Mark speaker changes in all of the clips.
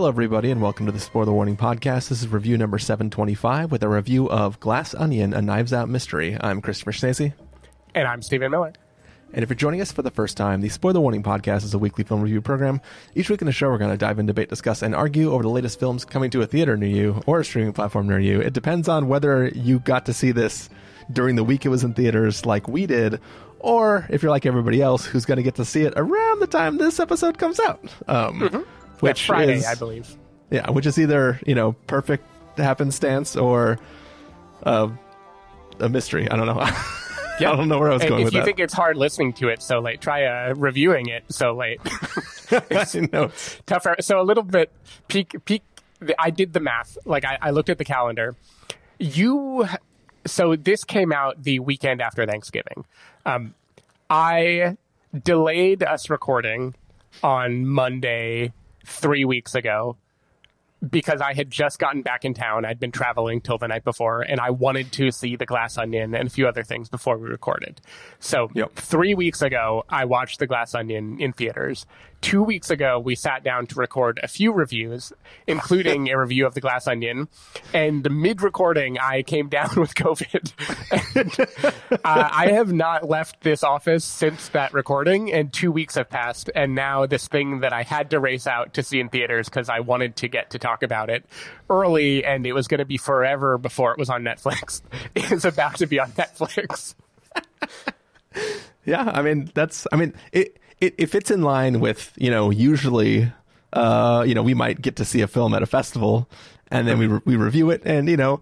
Speaker 1: Hello, everybody, and welcome to the Spoiler Warning Podcast. This is review number 725 with a review of Glass Onion, a Knives Out mystery. I'm Christopher Schnese.
Speaker 2: And I'm Stephen Miller.
Speaker 1: And if you're joining us for the first time, the Spoiler Warning Podcast is a weekly film review program. Each week in the show, we're going to dive in, debate, discuss, and argue over the latest films coming to a theater near you or a streaming platform near you. It depends on whether you got to see this during the week it was in theaters like we did, or if you're like everybody else who's going to get to see it around the time this episode comes out. Um,
Speaker 2: mm-hmm.
Speaker 1: Which
Speaker 2: yeah, Friday,
Speaker 1: is,
Speaker 2: I believe.
Speaker 1: Yeah, which is either, you know, perfect happenstance or uh, a mystery. I don't know.
Speaker 2: Yeah.
Speaker 1: I don't know where I was going
Speaker 2: if
Speaker 1: with
Speaker 2: you
Speaker 1: that.
Speaker 2: think it's hard listening to it so late, try uh, reviewing it so late.
Speaker 1: I know.
Speaker 2: Tougher. So a little bit peak. Peak. I did the math. Like I, I looked at the calendar. You. So this came out the weekend after Thanksgiving. Um, I delayed us recording on Monday three weeks ago because I had just gotten back in town. I'd been traveling till the night before, and I wanted to see The Glass Onion and a few other things before we recorded. So,
Speaker 1: Yep.
Speaker 2: three weeks ago, I watched The Glass Onion in theaters. Two weeks ago, we sat down to record a few reviews, including a review of The Glass Onion. And mid recording, I came down with COVID. and, uh, I have not left this office since that recording, and two weeks have passed. And now, this thing that I had to race out to see in theaters because I wanted to get to talk about it early, and it was going to be forever before it was on Netflix, is about to be on Netflix.
Speaker 1: Yeah, I mean that's. I mean it. It, it fits in line with you know usually, uh, you know we might get to see a film at a festival, and then we re- we review it, and you know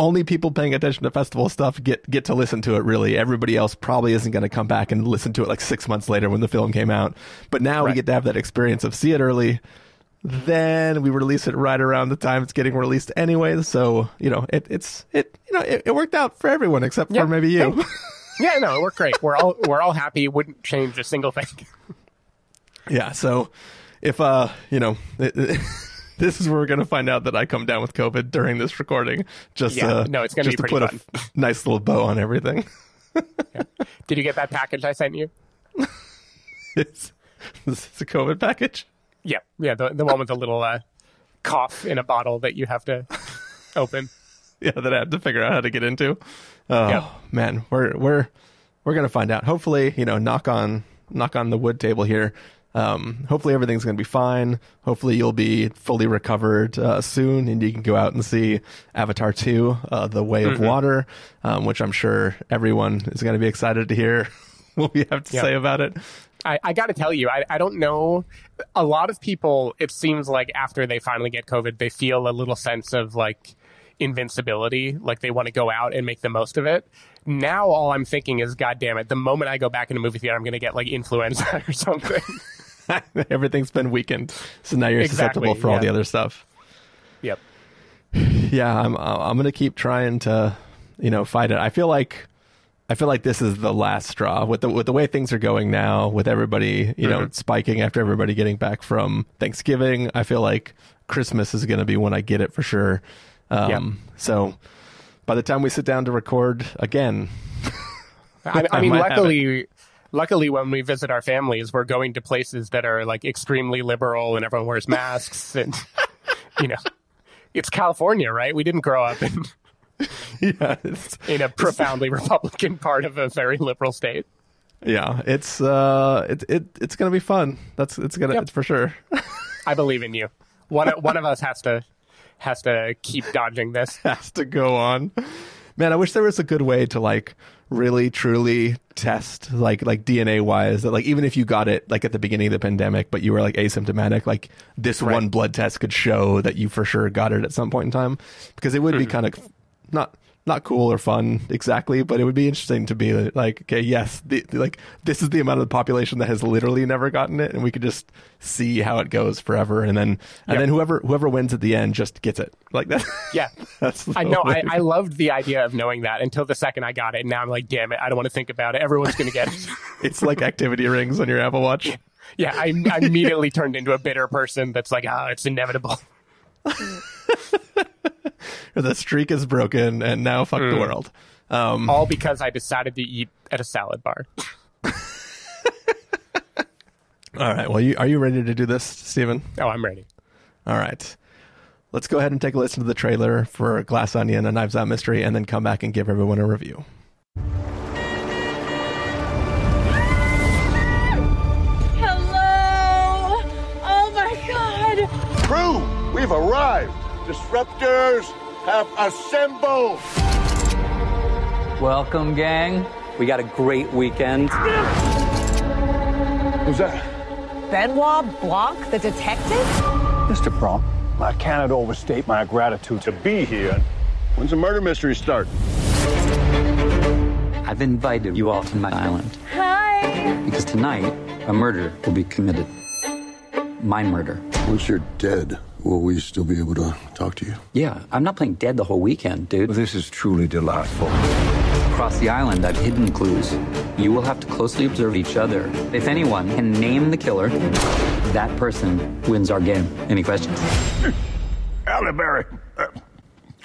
Speaker 1: only people paying attention to festival stuff get get to listen to it. Really, everybody else probably isn't going to come back and listen to it like six months later when the film came out. But now we get to have that experience of see it early. Then we release it right around the time it's getting released anyway. So you know it, it's it you know it, it worked out for everyone except
Speaker 2: Yeah.
Speaker 1: for maybe you.
Speaker 2: Yeah, no, it worked great. We're all we're all happy. Wouldn't change a single thing.
Speaker 1: Yeah. So if uh you know it, it- this is where we're gonna find out that I come down with COVID during this recording. Just
Speaker 2: Yeah,
Speaker 1: uh,
Speaker 2: no, it's gonna be
Speaker 1: to
Speaker 2: pretty
Speaker 1: put a f- nice little bow on everything.
Speaker 2: Did you get that package I sent you?
Speaker 1: it's, this is a COVID package.
Speaker 2: Yeah, yeah, the the one with the little uh, cough in a bottle that you have to open.
Speaker 1: Yeah, that I had to figure out how to get into. Oh
Speaker 2: Yep.
Speaker 1: man, we're we're we're gonna find out. Hopefully, you know, knock on knock on the wood table here. Um, hopefully everything's going to be fine. Hopefully you'll be fully recovered uh, soon, and you can go out and see Avatar Two: uh, The Way of
Speaker 2: Mm-hmm.
Speaker 1: Water, um, which I'm sure everyone is going to be excited to hear what we have to say about it.
Speaker 2: I, I got to tell you, I, I don't know. A lot of people, it seems like after they finally get COVID, they feel a little sense of like invincibility, like they want to go out and make the most of it. Now, all I'm thinking is, God damn it, the moment I go back in a movie theater, I'm going to get like influenza or something.
Speaker 1: Everything's been weakened, so now you're
Speaker 2: Exactly,
Speaker 1: susceptible for all the other stuff.
Speaker 2: yep.
Speaker 1: yeah, I'm I'm gonna keep trying to, you know, fight it. I feel like I feel like this is the last straw with the with the way things are going now, with everybody, you know,
Speaker 2: Mhm.
Speaker 1: spiking after everybody getting back from Thanksgiving. I feel like Christmas is gonna be when I get it for sure. Um,
Speaker 2: Yep.
Speaker 1: So by the time we sit down to record again,
Speaker 2: I, I
Speaker 1: I
Speaker 2: mean,
Speaker 1: might
Speaker 2: luckily, luckily, when we visit our families, we're going to places that are like extremely liberal and everyone wears masks, and you know, it's California, right? We didn't grow up in
Speaker 1: yeah, it's,
Speaker 2: in a profoundly Republican part of a very liberal state.
Speaker 1: yeah, it's uh, it it it's gonna be fun. That's it's gonna
Speaker 2: Yep.
Speaker 1: it's for sure.
Speaker 2: I believe in you. One one of us has to has to keep dodging this.
Speaker 1: has to go on. Man, I wish there was a good way to like really truly test like like DNA wise that like even if you got it like at the beginning of the pandemic but you were like asymptomatic like this
Speaker 2: Right.
Speaker 1: one blood test could show that you for sure got it at some point in time because it would be mm. kind of not not cool or fun exactly but it would be interesting to be like okay yes the, like this is the amount of the population that has literally never gotten it and we could just see how it goes forever and then and
Speaker 2: Yep.
Speaker 1: then whoever whoever wins at the end just gets it like that
Speaker 2: Yeah.
Speaker 1: that's
Speaker 2: I know. I, I loved the idea of knowing that until the second I got it. And now I'm like, damn it, I don't want to think about it. Everyone's going to get it.
Speaker 1: It's like activity rings on your Apple Watch.
Speaker 2: Yeah, I, I immediately turned into a bitter person that's like, ah, it's inevitable.
Speaker 1: The streak is broken, and now fuck the world. Um,
Speaker 2: All because I decided to eat at a salad bar.
Speaker 1: all right. Well, you, are you ready to do this, Stephen?
Speaker 2: Oh, I'm ready.
Speaker 1: All right. Let's go ahead and take a listen to the trailer for Glass Onion, a Knives Out mystery, and then come back and give everyone a review.
Speaker 3: Hello! Oh my god!
Speaker 4: Crew, we've arrived. Disruptors have assembled.
Speaker 5: Welcome, gang. We got a great weekend.
Speaker 4: Who's that?
Speaker 3: Benoit Blanc, the detective?
Speaker 4: Mr. Bron, I cannot overstate my gratitude to be here. When's the murder mystery start?
Speaker 5: I've invited you all to my island
Speaker 3: Hi!
Speaker 5: because tonight a murder will be committed. My murder.
Speaker 6: Once you're dead, will we still be able to talk to you?
Speaker 5: Yeah, I'm not playing dead the whole weekend, dude.
Speaker 4: This is truly delightful.
Speaker 5: Across the island, I've hidden clues. You will have to closely observe each other. If anyone can name the killer, that person wins our game. Any questions?
Speaker 4: Halle Berry, uh,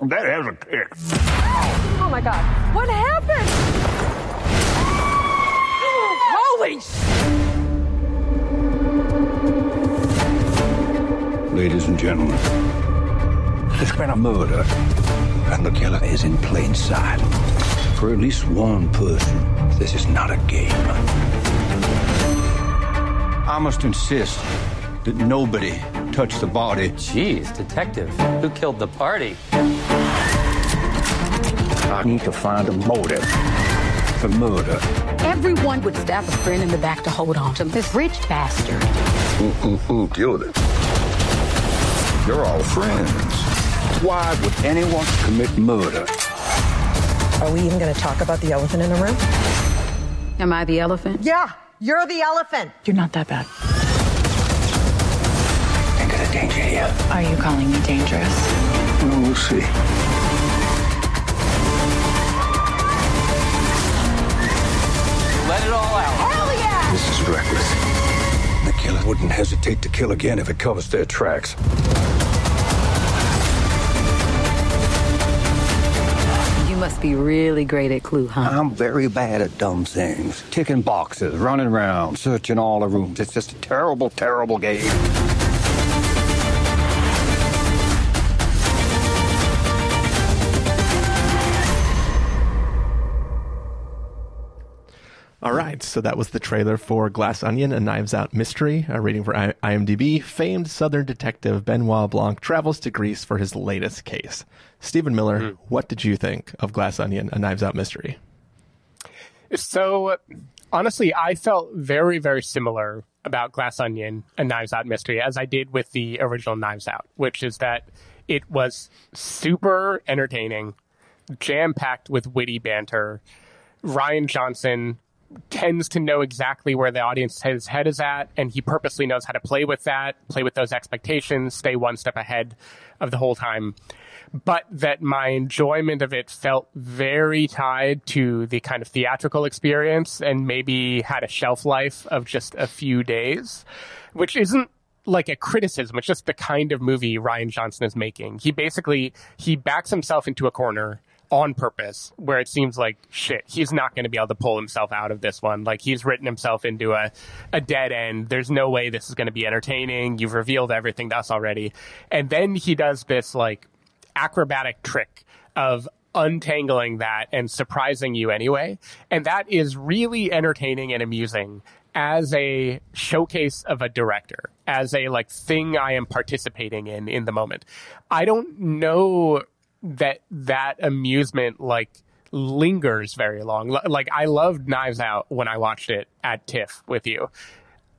Speaker 4: that has a kick.
Speaker 3: Oh my god. What happened? Holy sh-
Speaker 4: Ladies and gentlemen, there's been a murder, and the killer is in plain sight. For at least one person, this is not a game. I must insist that nobody touch the body.
Speaker 5: Jeez, detective. Who killed the party?
Speaker 4: I need to find a motive for murder.
Speaker 7: Everyone would stab a friend in the back to hold on to this rich bastard.
Speaker 6: Who, who killed it? You're all friends.
Speaker 4: Why would anyone commit murder?
Speaker 8: Are we even going to talk about the elephant in the room?
Speaker 7: Am I the elephant?
Speaker 8: Yeah, you're the elephant.
Speaker 7: You're not that bad.
Speaker 4: Think of the danger here.
Speaker 7: Are you calling me dangerous?
Speaker 4: Well, we'll see. The wouldn't hesitate to kill again if it covers their tracks.
Speaker 7: You must be really great at Clue, huh?
Speaker 4: I'm very bad at dumb things. Ticking boxes, running around, searching all the rooms. It's just a terrible, terrible game.
Speaker 1: So that was the trailer for Glass Onion, a Knives Out mystery. A rating for I- IMDb. Famed Southern detective Benoit Blanc travels to Greece for his latest case. Stephen Miller, hmm. what did you think of Glass Onion, a Knives Out mystery?
Speaker 2: So, honestly, I felt very, very similar about Glass Onion and Knives Out Mystery as I did with the original Knives Out, which is that it was super entertaining, jam packed with witty banter. Rian Johnson tends to know exactly where the audience his head is at, and he purposely knows how to play with that, play with those expectations, stay one step ahead of the whole time. But that my enjoyment of it felt very tied to the kind of theatrical experience and maybe had a shelf life of just a few days, which isn't like a criticism. It's just the kind of movie Rian Johnson is making. He basically, he backs himself into a corner on purpose where it seems like shit he's not going to be able to pull himself out of this one. Like he's written himself into a, a dead end. There's no way this is going to be entertaining. You've revealed everything to us already. And then he does this like acrobatic trick of untangling that and surprising you anyway. And that is really entertaining and amusing as a showcase of a director as a like thing i am participating in in the moment. I don't know that that amusement like lingers very long. Like I loved Knives Out when I watched it at TIFF with you.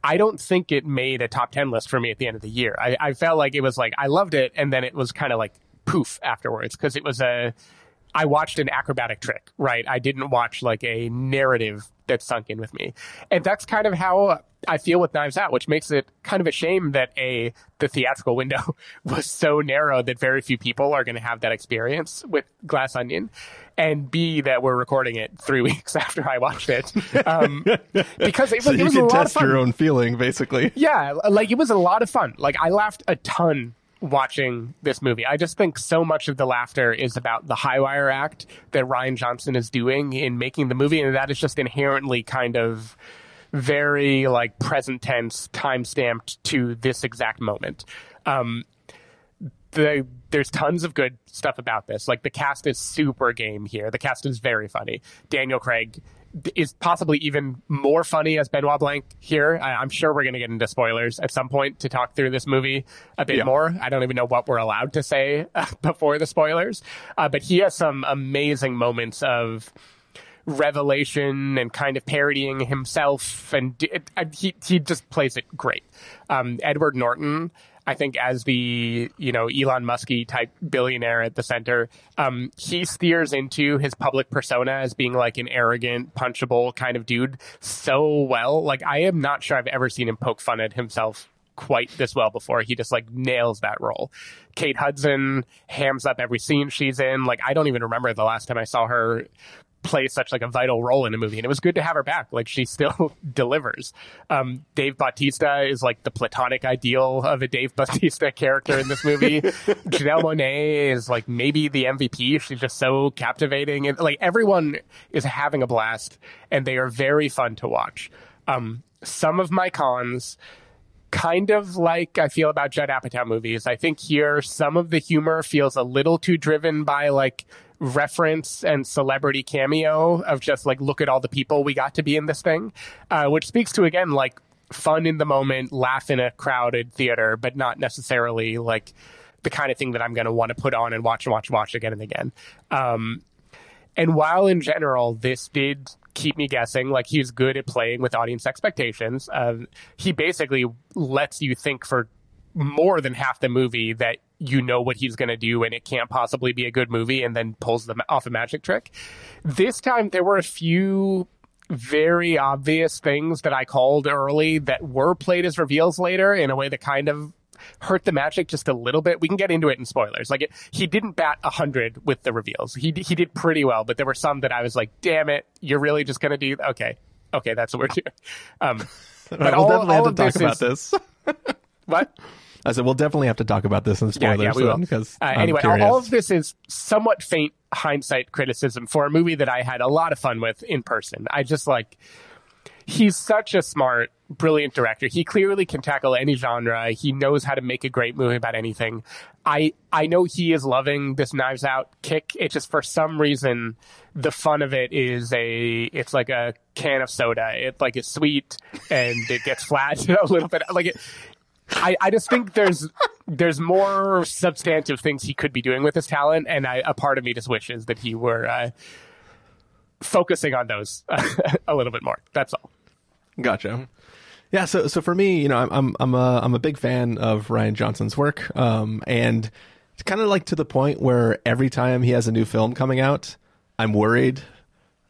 Speaker 2: I don't think it made a top 10 list for me at the end of the year. I, I felt like it was like, I loved it. And then it was kind of like poof afterwards because it was a, I watched an acrobatic trick, right? I didn't watch like a narrative that sunk in with me. And that's kind of how I feel with Knives Out, which makes it kind of a shame that A, the theatrical window was so narrow that very few people are going to have that experience with Glass Onion. And B, that we're recording it three weeks after I watched it. Um, because it was,
Speaker 1: So
Speaker 2: it
Speaker 1: you
Speaker 2: was a
Speaker 1: can
Speaker 2: lot of
Speaker 1: test
Speaker 2: fun.
Speaker 1: your own feeling, basically.
Speaker 2: Yeah, like it was a lot of fun. Like I laughed a ton watching this movie. I just think so much of the laughter is about the high wire act that Rian Johnson is doing in making the movie, and that is just inherently kind of very like present tense, time stamped to this exact moment. Um, the there's tons of good stuff about this. Like the cast is super game here. The cast is very funny. Daniel Craig is possibly even more funny as Benoit Blanc here. I, am sure we're going to get into spoilers at some point to talk through this movie a bit
Speaker 1: Yeah.
Speaker 2: more. I don't even know what we're allowed to say uh, before the spoilers, uh, but he has some amazing moments of revelation and kind of parodying himself, and d- it- he he just plays it great. Um, Edward Norton. I think as the you know Elon Musky type billionaire at the center, um, he steers into his public persona as being like an arrogant, punchable kind of dude so well. Like I am not sure I've ever seen him poke fun at himself quite this well before. He just like nails that role. Kate Hudson hams up every scene she's in. Like I don't even remember the last time I saw her play such like a vital role in a movie and it was good to have her back. Like she still delivers. Um dave bautista is like the platonic ideal of a dave bautista character in this movie. Janelle Monáe is like maybe the mvp she's just so captivating and like everyone is having a blast and they are very fun to watch. Um some of my cons kind of like I feel about Judd Apatow movies. I think here some of the humor feels a little too driven by like reference and celebrity cameo of just like look at all the people we got to be in this thing, uh, which speaks to again like fun in the moment, laugh in a crowded theater, but not necessarily like the kind of thing that I'm going to want to put on and watch and watch and watch again and again. Um, and while in general this did keep me guessing, like he's good at playing with audience expectations, uh, he basically lets you think for more than half the movie that you know what he's going to do and it can't possibly be a good movie and then pulls them off a magic trick. This time there were a few very obvious things that I called early that were played as reveals later in a way that kind of hurt the magic just a little bit. We can get into it in spoilers. Like it, he didn't bat a hundred with the reveals. He he did pretty well, but there were some that I was like, "Damn it, you're really just gonna do okay, okay, that's what we're doing." Um, but
Speaker 1: we'll
Speaker 2: all,
Speaker 1: definitely
Speaker 2: all
Speaker 1: have
Speaker 2: of
Speaker 1: to talk
Speaker 2: this
Speaker 1: about
Speaker 2: is
Speaker 1: this.
Speaker 2: what?
Speaker 1: I said we'll definitely have to talk about this in
Speaker 2: Yeah,
Speaker 1: spoilers
Speaker 2: yeah, we will.
Speaker 1: because
Speaker 2: Uh, anyway, all,
Speaker 1: curious.
Speaker 2: all of this is somewhat faint hindsight criticism for a movie that I had a lot of fun with in person. I just like he's such a smart, brilliant director. He clearly can tackle any genre. He knows how to make a great movie about anything. I I know he is loving this Knives Out kick. It just for some reason the fun of it is a it's like a can of soda. It like is sweet and it gets flat a little bit. Like it, I, I just think there's there's more substantive things he could be doing with his talent, and I, a part of me just wishes that he were uh, focusing on those a little bit more. That's all.
Speaker 1: Gotcha. Yeah, so so for me, you know, I'm I'm I'm a I'm a big fan of Rian Johnson's work, um, and it's kind of like to the point where every time he has a new film coming out, I'm worried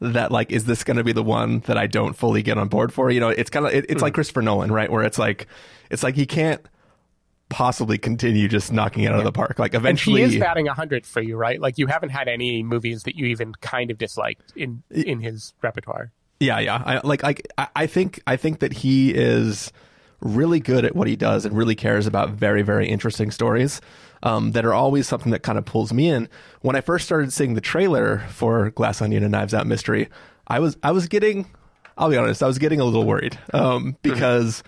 Speaker 1: that like is this going to be the one that I don't fully get on board for? You know, it's kind of it, it's like hmm. Christopher Nolan, right? Where it's like it's like he can't possibly continue just knocking it out of the park. Like eventually,
Speaker 2: and he is batting hundred for you, right? Like you haven't had any movies that you even kind of disliked in in his repertoire.
Speaker 1: Yeah, yeah. I like like I, I think I think that he is really good at what he does and really cares about very very interesting stories um, that are always something that kind of pulls me in. When I first started seeing the trailer for Glass Onion and Knives Out Mystery, I was I was getting I'll be honest, I was getting a little worried um, because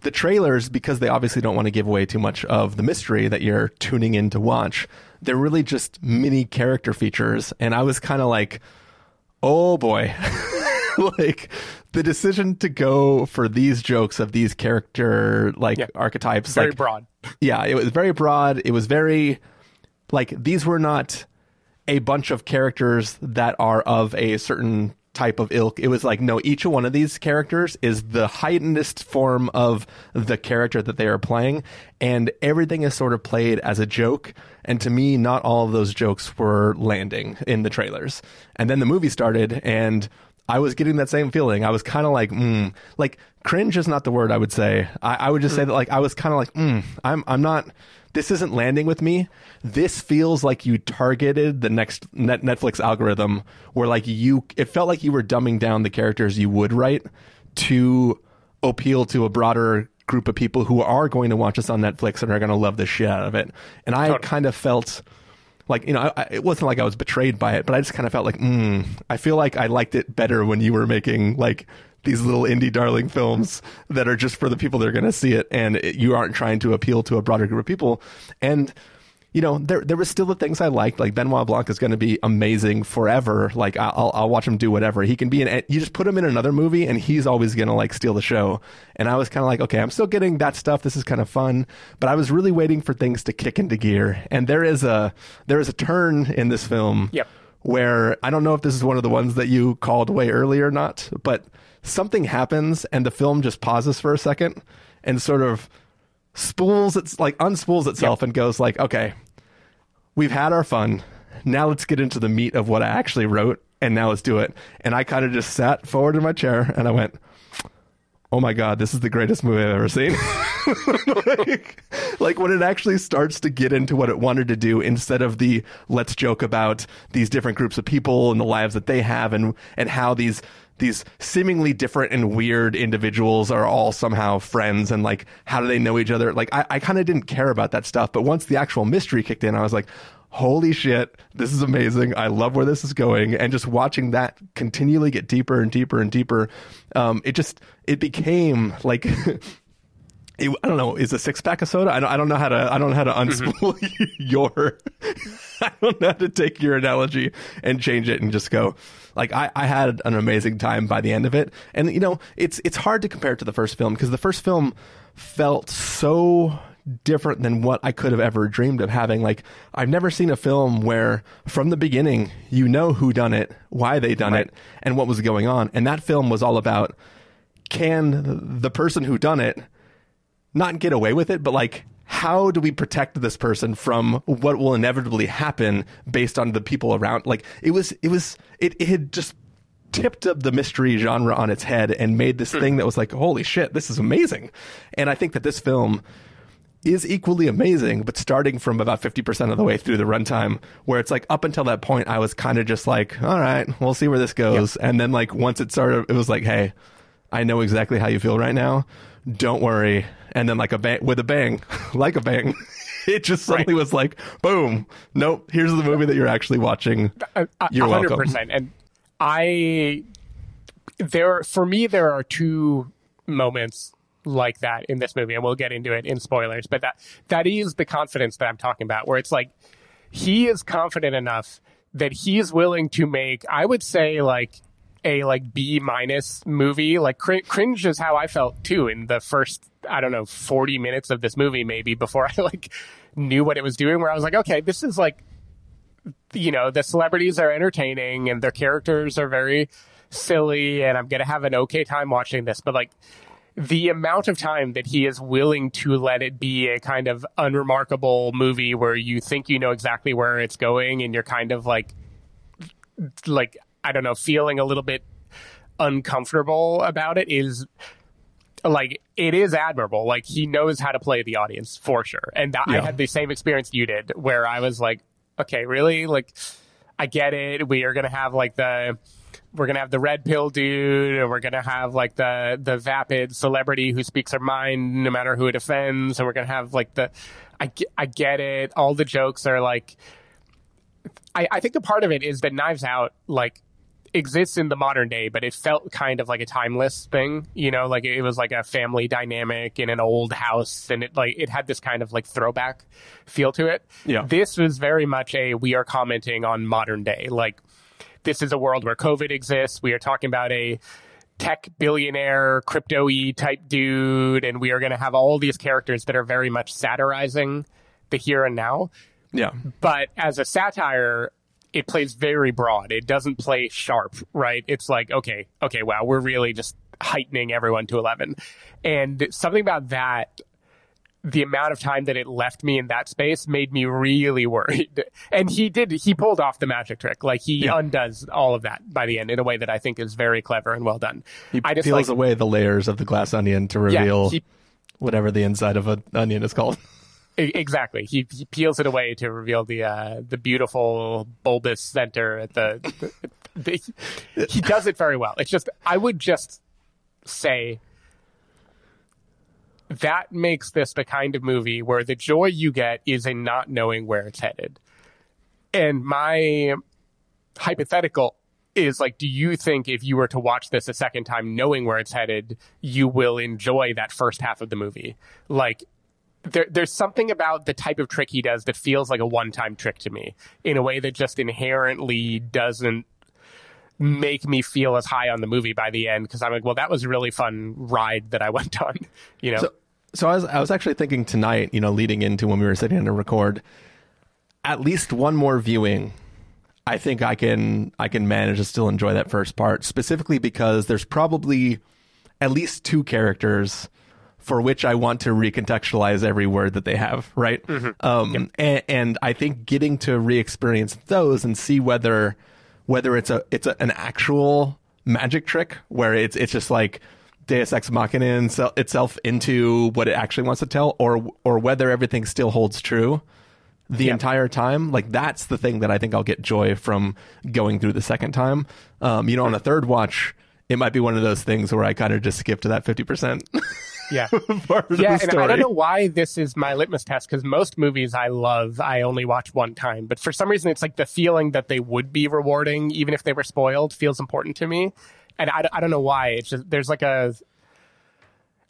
Speaker 1: the trailers, because they obviously don't want to give away too much of the mystery that you're tuning in to watch, they're really just mini character features, and I was kind of like, oh boy. like the decision to go for these jokes of these character like
Speaker 2: Yeah.
Speaker 1: archetypes
Speaker 2: Very
Speaker 1: like,
Speaker 2: broad.
Speaker 1: yeah it was very broad it was very like these were not a bunch of characters that are of a certain type of ilk it was like no each one of these characters is the heightenedest form of the character that they are playing and everything is sort of played as a joke and to me not all of those jokes were landing in the trailers and then the movie started and I was getting that same feeling. I was kind of like, mm, like cringe is not the word I would say. I, I would just say that like I was kind of like, mm, I'm I'm not. This isn't landing with me. This feels like you targeted the next net Netflix algorithm, where like you, it felt like you were dumbing down the characters you would write to appeal to a broader group of people who are going to watch this on Netflix and are going to love the shit out of it. And I kind of felt like you know I, I, it wasn't like I was betrayed by it, but I just kind of felt like mm, I feel like I liked it better when you were making like these little indie darling films that are just for the people that are going to see it, and it, you aren't trying to appeal to a broader group of people. And you know, there there was still the things I liked. Like Benoit Blanc is going to be amazing forever. Like I'll I'll watch him do whatever. He can be in. You just put him in another movie, and he's always going to like steal the show. And I was kind of like, okay, I'm still getting that stuff. This is kind of fun, but I was really waiting for things to kick into gear. And there is a there is a turn in this film.
Speaker 2: Yep.
Speaker 1: Where I don't know if this is one of the ones that you called way earlier or not, but something happens and the film just pauses for a second and sort of spools it's like unspools itself
Speaker 2: Yep.
Speaker 1: and goes like, okay, we've had our fun. Now let's get into the meat of what I actually wrote, and now let's do it. And I kind of just sat forward in my chair and I went, "Oh my god, this is the greatest movie I've ever seen." like, like when it actually starts to get into what it wanted to do, instead of the let's joke about these different groups of people and the lives that they have, and and how these these seemingly different and weird individuals are all somehow friends and like how do they know each other like i, I kind of didn't care about that stuff but once the actual mystery kicked in i was like holy shit this is amazing i love where this is going and just watching that continually get deeper and deeper and deeper um, it just it became like it, I don't know. Is a six pack of soda? I don't, I don't know how to. I don't know how to unspool your. I don't know how to take your analogy and change it and just go. Like I, I had an amazing time by the end of it, and you know, it's it's hard to compare it to the first film because the first film felt so different than what I could have ever dreamed of having. Like I've never seen a film where from the beginning you know who done it, why they done
Speaker 2: Right.
Speaker 1: it, and what was going on, and that film was all about can the person who done it not get away with it, but like, how do we protect this person from what will inevitably happen based on the people around? Like, it was, it was, it, it had just tipped up the mystery genre on its head and made this hmm. thing that was like, holy shit, this is amazing. And I think that this film is equally amazing, but starting from about 50% of the way through the runtime, where it's like up until that point, I was kind of just like, all right, we'll see where this goes. And then, like, once it started, it was like, hey, I know exactly how you feel right now. Don't worry. And then, like a bang, with a bang, like a bang, it just suddenly was like, boom. Nope. Here's the movie that you're actually watching.
Speaker 2: A- a-
Speaker 1: You're
Speaker 2: a hundred
Speaker 1: welcome.
Speaker 2: percent. And I, there for me, there are two moments like that in this movie, and we'll get into it in spoilers. But that that is the confidence that I'm talking about, where it's like he is confident enough that he's willing to make, I would say, like a like B minus movie. Like cr- cringe is how I felt too in the first, I don't know, 40 minutes of this movie, maybe before I like knew what it was doing. Where I was like, okay, this is like you know, the celebrities are entertaining and their characters are very silly and I'm going to have an okay time watching this. But like the amount of time that he is willing to let it be a kind of unremarkable movie where you think you know exactly where it's going and you're kind of like, like, I don't know, feeling a little bit uncomfortable about it is like it is admirable. Like he knows how to play the audience for sure. And that, I had the same experience you did, where I was like, okay, really? Like, I get it. We are gonna have like the we're gonna have the red pill dude, and we're gonna have like the the vapid celebrity who speaks her mind no matter who it offends, and we're gonna have like the I get, I get it. All the jokes are like I, I think a part of it is that Knives Out like exists in the modern day, but it felt kind of like a timeless thing. You know, like it was like a family dynamic in an old house, and it like it had this kind of like throwback feel to it.
Speaker 1: Yeah.
Speaker 2: this was very much a we are commenting on modern day. Like this is a world where COVID exists. We are talking about a tech billionaire, crypto y type dude, and we are going to have all these characters that are very much satirizing the here and now
Speaker 1: Yeah.
Speaker 2: but as a satire it plays very broad. It doesn't play sharp right? It's like okay okay wow we're really just heightening everyone to 11 and something about that the amount of time that it left me in that space made me really worried. And he did he pulled off the magic trick. Like he
Speaker 1: Yeah.
Speaker 2: undoes all of that by the end in a way that i think is very clever and well done.
Speaker 1: He
Speaker 2: i just
Speaker 1: peels
Speaker 2: like
Speaker 1: away the layers of the glass onion to
Speaker 2: yeah,
Speaker 1: reveal
Speaker 2: he,
Speaker 1: whatever the inside of an onion is called.
Speaker 2: Exactly. He, he peels it away to reveal the uh, the beautiful bulbous center at the, the, the. He does it very well. It's just I would just say that makes this the kind of movie where the joy you get is in not knowing where it's headed. And my hypothetical is like, do you think if you were to watch this a second time knowing where it's headed, you will enjoy that first half of the movie? Like, there, there's something about the type of trick he does that feels like a one-time trick to me in a way that just inherently doesn't make me feel as high on the movie by the end because I'm like, well, that was a really fun ride that I went on, you know.
Speaker 1: So, so I was I was actually thinking tonight, you know, leading into when we were sitting to record, at least one more viewing. I think I can I can manage to still enjoy that first part, specifically because there's probably at least two characters for which I want to recontextualize every word that they have, right? Um, and, and I think getting to re-experience those and see whether whether it's a it's a, an actual magic trick where it's it's just like Deus Ex Machina itself into what it actually wants to tell, or or whether everything still holds true the entire time. Like that's the thing that I think I'll get joy from going through the second time. Um, you know, on a third watch, it might be one of those things where I kind of just skip to that fifty percent.
Speaker 2: Yeah.
Speaker 1: part of
Speaker 2: yeah,
Speaker 1: the
Speaker 2: and. I don't know why this is my litmus test because most movies I love, I only watch one time. But for some reason, it's like the feeling that they would be rewarding, even if they were spoiled, feels important to me. And I, I don't know why. It's just there's like a,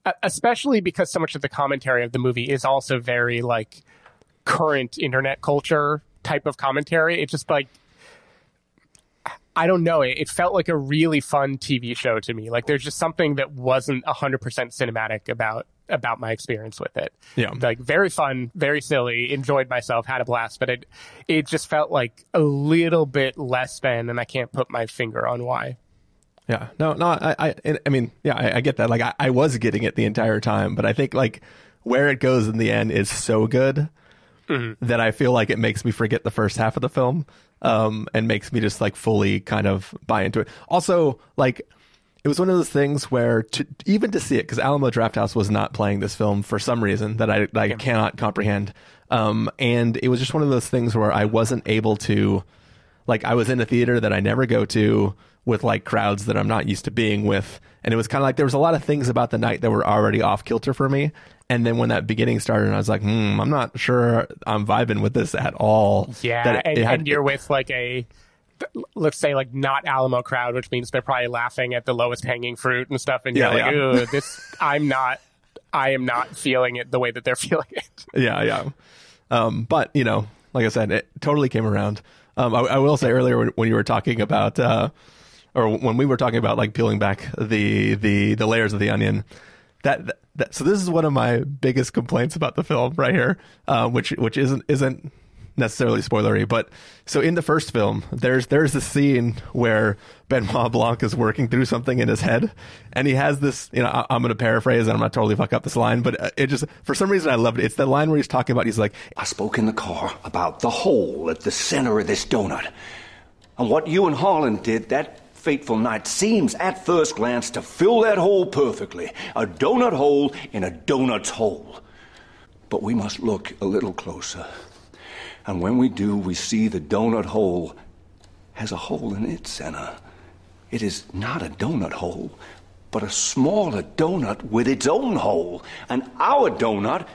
Speaker 2: a- especially because so much of the commentary of the movie is also very like current internet culture type of commentary. It's just like I don't know. It, it felt like a really fun TV show to me. Like there's just something that wasn't 100% cinematic about about my experience with it.
Speaker 1: Yeah.
Speaker 2: Like very fun, very silly, enjoyed myself, had a blast, but it it just felt like a little bit less than and I can't put my finger on why.
Speaker 1: Yeah, no, no, I, I, I mean, yeah, I, I get that. Like, I, I was getting it the entire time, but I think like where it goes in the end is so good that I feel like it makes me forget the first half of the film, um, and makes me just like fully kind of buy into it. Also, like, it was one of those things where to, even to see it, because Alamo Drafthouse was not playing this film for some reason that I, that I cannot comprehend, um, and it was just one of those things where I wasn't able to like I was in a theater that I never go to with like crowds that I'm not used to being with. And it was kind of like there was a lot of things about the night that were already off kilter for me. And then when that beginning started, and I was like, hmm, I'm not sure I'm vibing with this at all.
Speaker 2: Yeah,
Speaker 1: That it-
Speaker 2: and,
Speaker 1: it had-
Speaker 2: and you're with like a let's say like not Alamo crowd, which means they're probably laughing at the lowest hanging fruit and stuff, and
Speaker 1: Yeah,
Speaker 2: you're like,
Speaker 1: yeah.
Speaker 2: ooh, this I'm not I am not feeling it the way that they're feeling it.
Speaker 1: yeah, yeah. Um, but you know, like I said, it totally came around. Um, I, I will say earlier when, when you were talking about, uh, or when we were talking about like peeling back the the the layers of the onion, that, that, that so this is one of my biggest complaints about the film right here, uh, which which isn't isn't necessarily spoilery, but so in the first film, there's there's a scene where Benoit Blanc is working through something in his head, and he has this. You know, I, I'm going to paraphrase, and I'm not totally fuck up this line, but uh, it just for some reason I loved it. It's the line where he's talking about. He's like,
Speaker 4: I spoke in the car about the hole at the center of this donut. And what you and Harlan did that fateful night seems at first glance to fill that hole perfectly. A donut hole in a donut's hole. But we must look a little closer. And when we do, we see the donut hole has a hole in its center. It is not a donut hole, but a smaller donut with its own hole. And our donut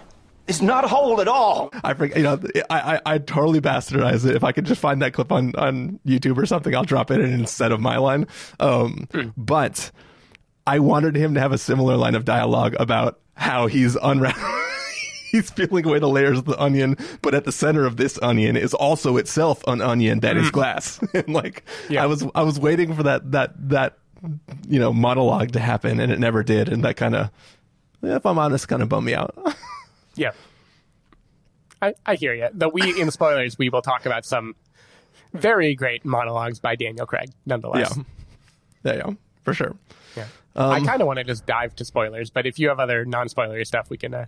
Speaker 4: is not a hole at all.
Speaker 1: I forget, you know, I, I I totally bastardize it. If I could just find that clip on on YouTube or something, I'll drop it in instead of my line. Um, but I wanted him to have a similar line of dialogue about how he's unraveling. He's peeling away the layers of the onion, but at the center of this onion is also itself an onion that is glass. and like,
Speaker 2: Yeah.
Speaker 1: I was, I was waiting for that, that, that, you know, monologue to happen, and it never did. And that kind of, if I'm honest, kind of bummed me out.
Speaker 2: Yeah. I, I hear you. Though we in spoilers we will talk about some very great monologues by Daniel Craig, nonetheless.
Speaker 1: yeah, yeah, yeah, for sure.
Speaker 2: Yeah. I kind of want to just dive to spoilers, but if you have other non-spoilery stuff, we can uh,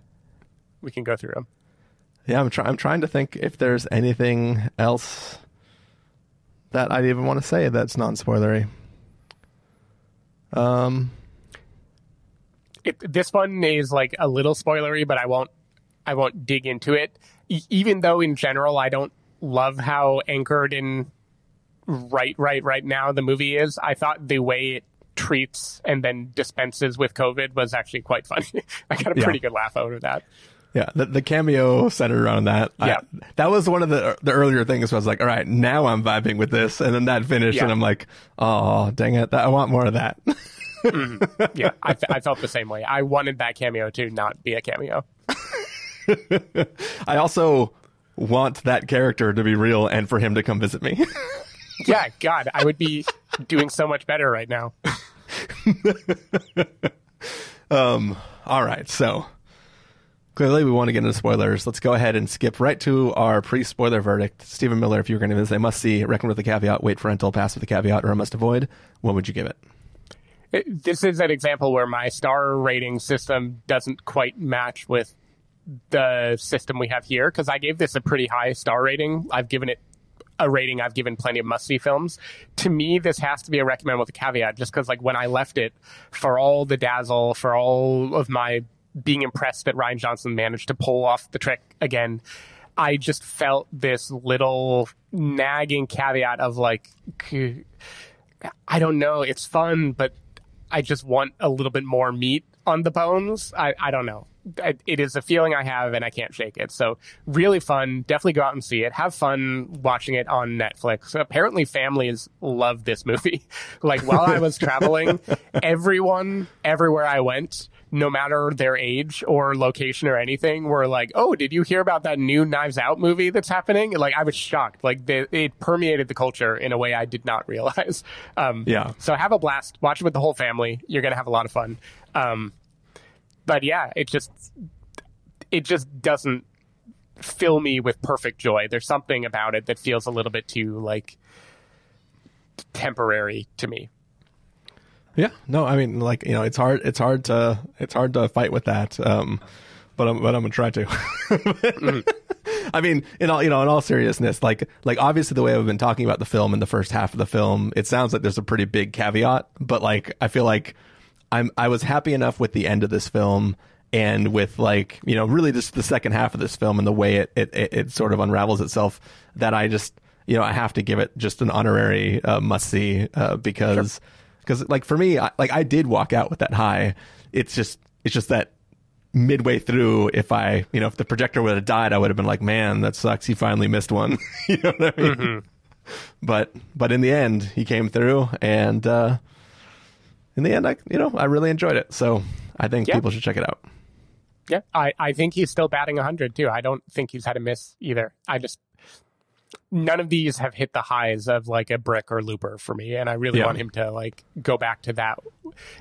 Speaker 2: we can go through them.
Speaker 1: Yeah, I'm trying. I'm trying to think if there's anything else that I'd even want to say that's non-spoilery. Um,
Speaker 2: It, this one is like a little spoilery, but I won't I won't dig into it. E- even though in general I don't love how anchored in right right right now the movie is. I thought the way it treats and then dispenses with COVID was actually quite funny. I got a
Speaker 1: Yeah.
Speaker 2: pretty good laugh out of that.
Speaker 1: yeah, the, the cameo centered around that. I-
Speaker 2: Yeah.
Speaker 1: that was one of the the earlier things. Where I was like, all right, now I'm vibing with this, and then that finished,
Speaker 2: Yeah.
Speaker 1: and I'm like, oh, dang it, that, I want more of that. Mm-hmm.
Speaker 2: yeah, I, fe- I felt the same way. I wanted that cameo to not be a cameo.
Speaker 1: I also want that character to be real and for him to come visit me.
Speaker 2: yeah, God, I would be doing so much better right now.
Speaker 1: um, all right, so clearly we want to get into spoilers. Let's go ahead and skip right to our pre-spoiler verdict. Stephen Miller, if you were going to a must see, reckon with a caveat, wait for rental, pass with a caveat, or a must avoid. What would you give it?
Speaker 2: it? This is an example where my star rating system doesn't quite match with the system we have here because I gave this a pretty high star rating. I've given it a rating I've given plenty of must see films. To me, this has to be a recommend with a caveat, just because like when I left it, for all the dazzle, for all of my being impressed that Rian Johnson managed to pull off the trick again, I just felt this little nagging caveat of like, I don't know, it's fun, but I just want a little bit more meat on the bones. I, I don't know it is a feeling I have and I can't shake it. So really fun. Definitely go out and see it. Have fun watching it on Netflix. Apparently families love this movie. like while I was traveling, everyone everywhere I went, no matter their age or location or anything, were like, "Oh, did you hear about that new Knives Out movie that's happening?" Like I was shocked. Like they, it permeated the culture in a way I did not realize. Um,
Speaker 1: yeah.
Speaker 2: So have a blast. Watch it with the whole family. You're gonna have a lot of fun. Um, but yeah, it just it just doesn't fill me with perfect joy. There's something about it that feels a little bit too like temporary to me.
Speaker 1: Yeah, no, I mean, like you know, it's hard. It's hard to it's hard to fight with that. Um, but I'm but I'm gonna try to. mm-hmm. I mean, in all you know, in all seriousness, like like obviously the way I've been talking about the film in the first half of the film, it sounds like there's a pretty big caveat. But like, I feel like I'm I was happy enough with the end of this film and with like you know really just the second half of this film and the way it it, it, sort of unravels itself that I just you know I have to give it just an honorary uh, must see uh, because because sure. like for me I, like I did walk out with that high. It's just it's just that midway through if I you know if the projector would have died I would have been like man that sucks he finally missed one you know what I mean. Mm-hmm. But but in the end he came through and. uh in the end, I you know I really enjoyed it. So I think yeah. people should check it out.
Speaker 2: Yeah, I, I think he's still batting 100 too. I don't think he's had a miss either. I just none of these have hit the highs of like a brick or looper for me and i really yeah. want him to like go back to that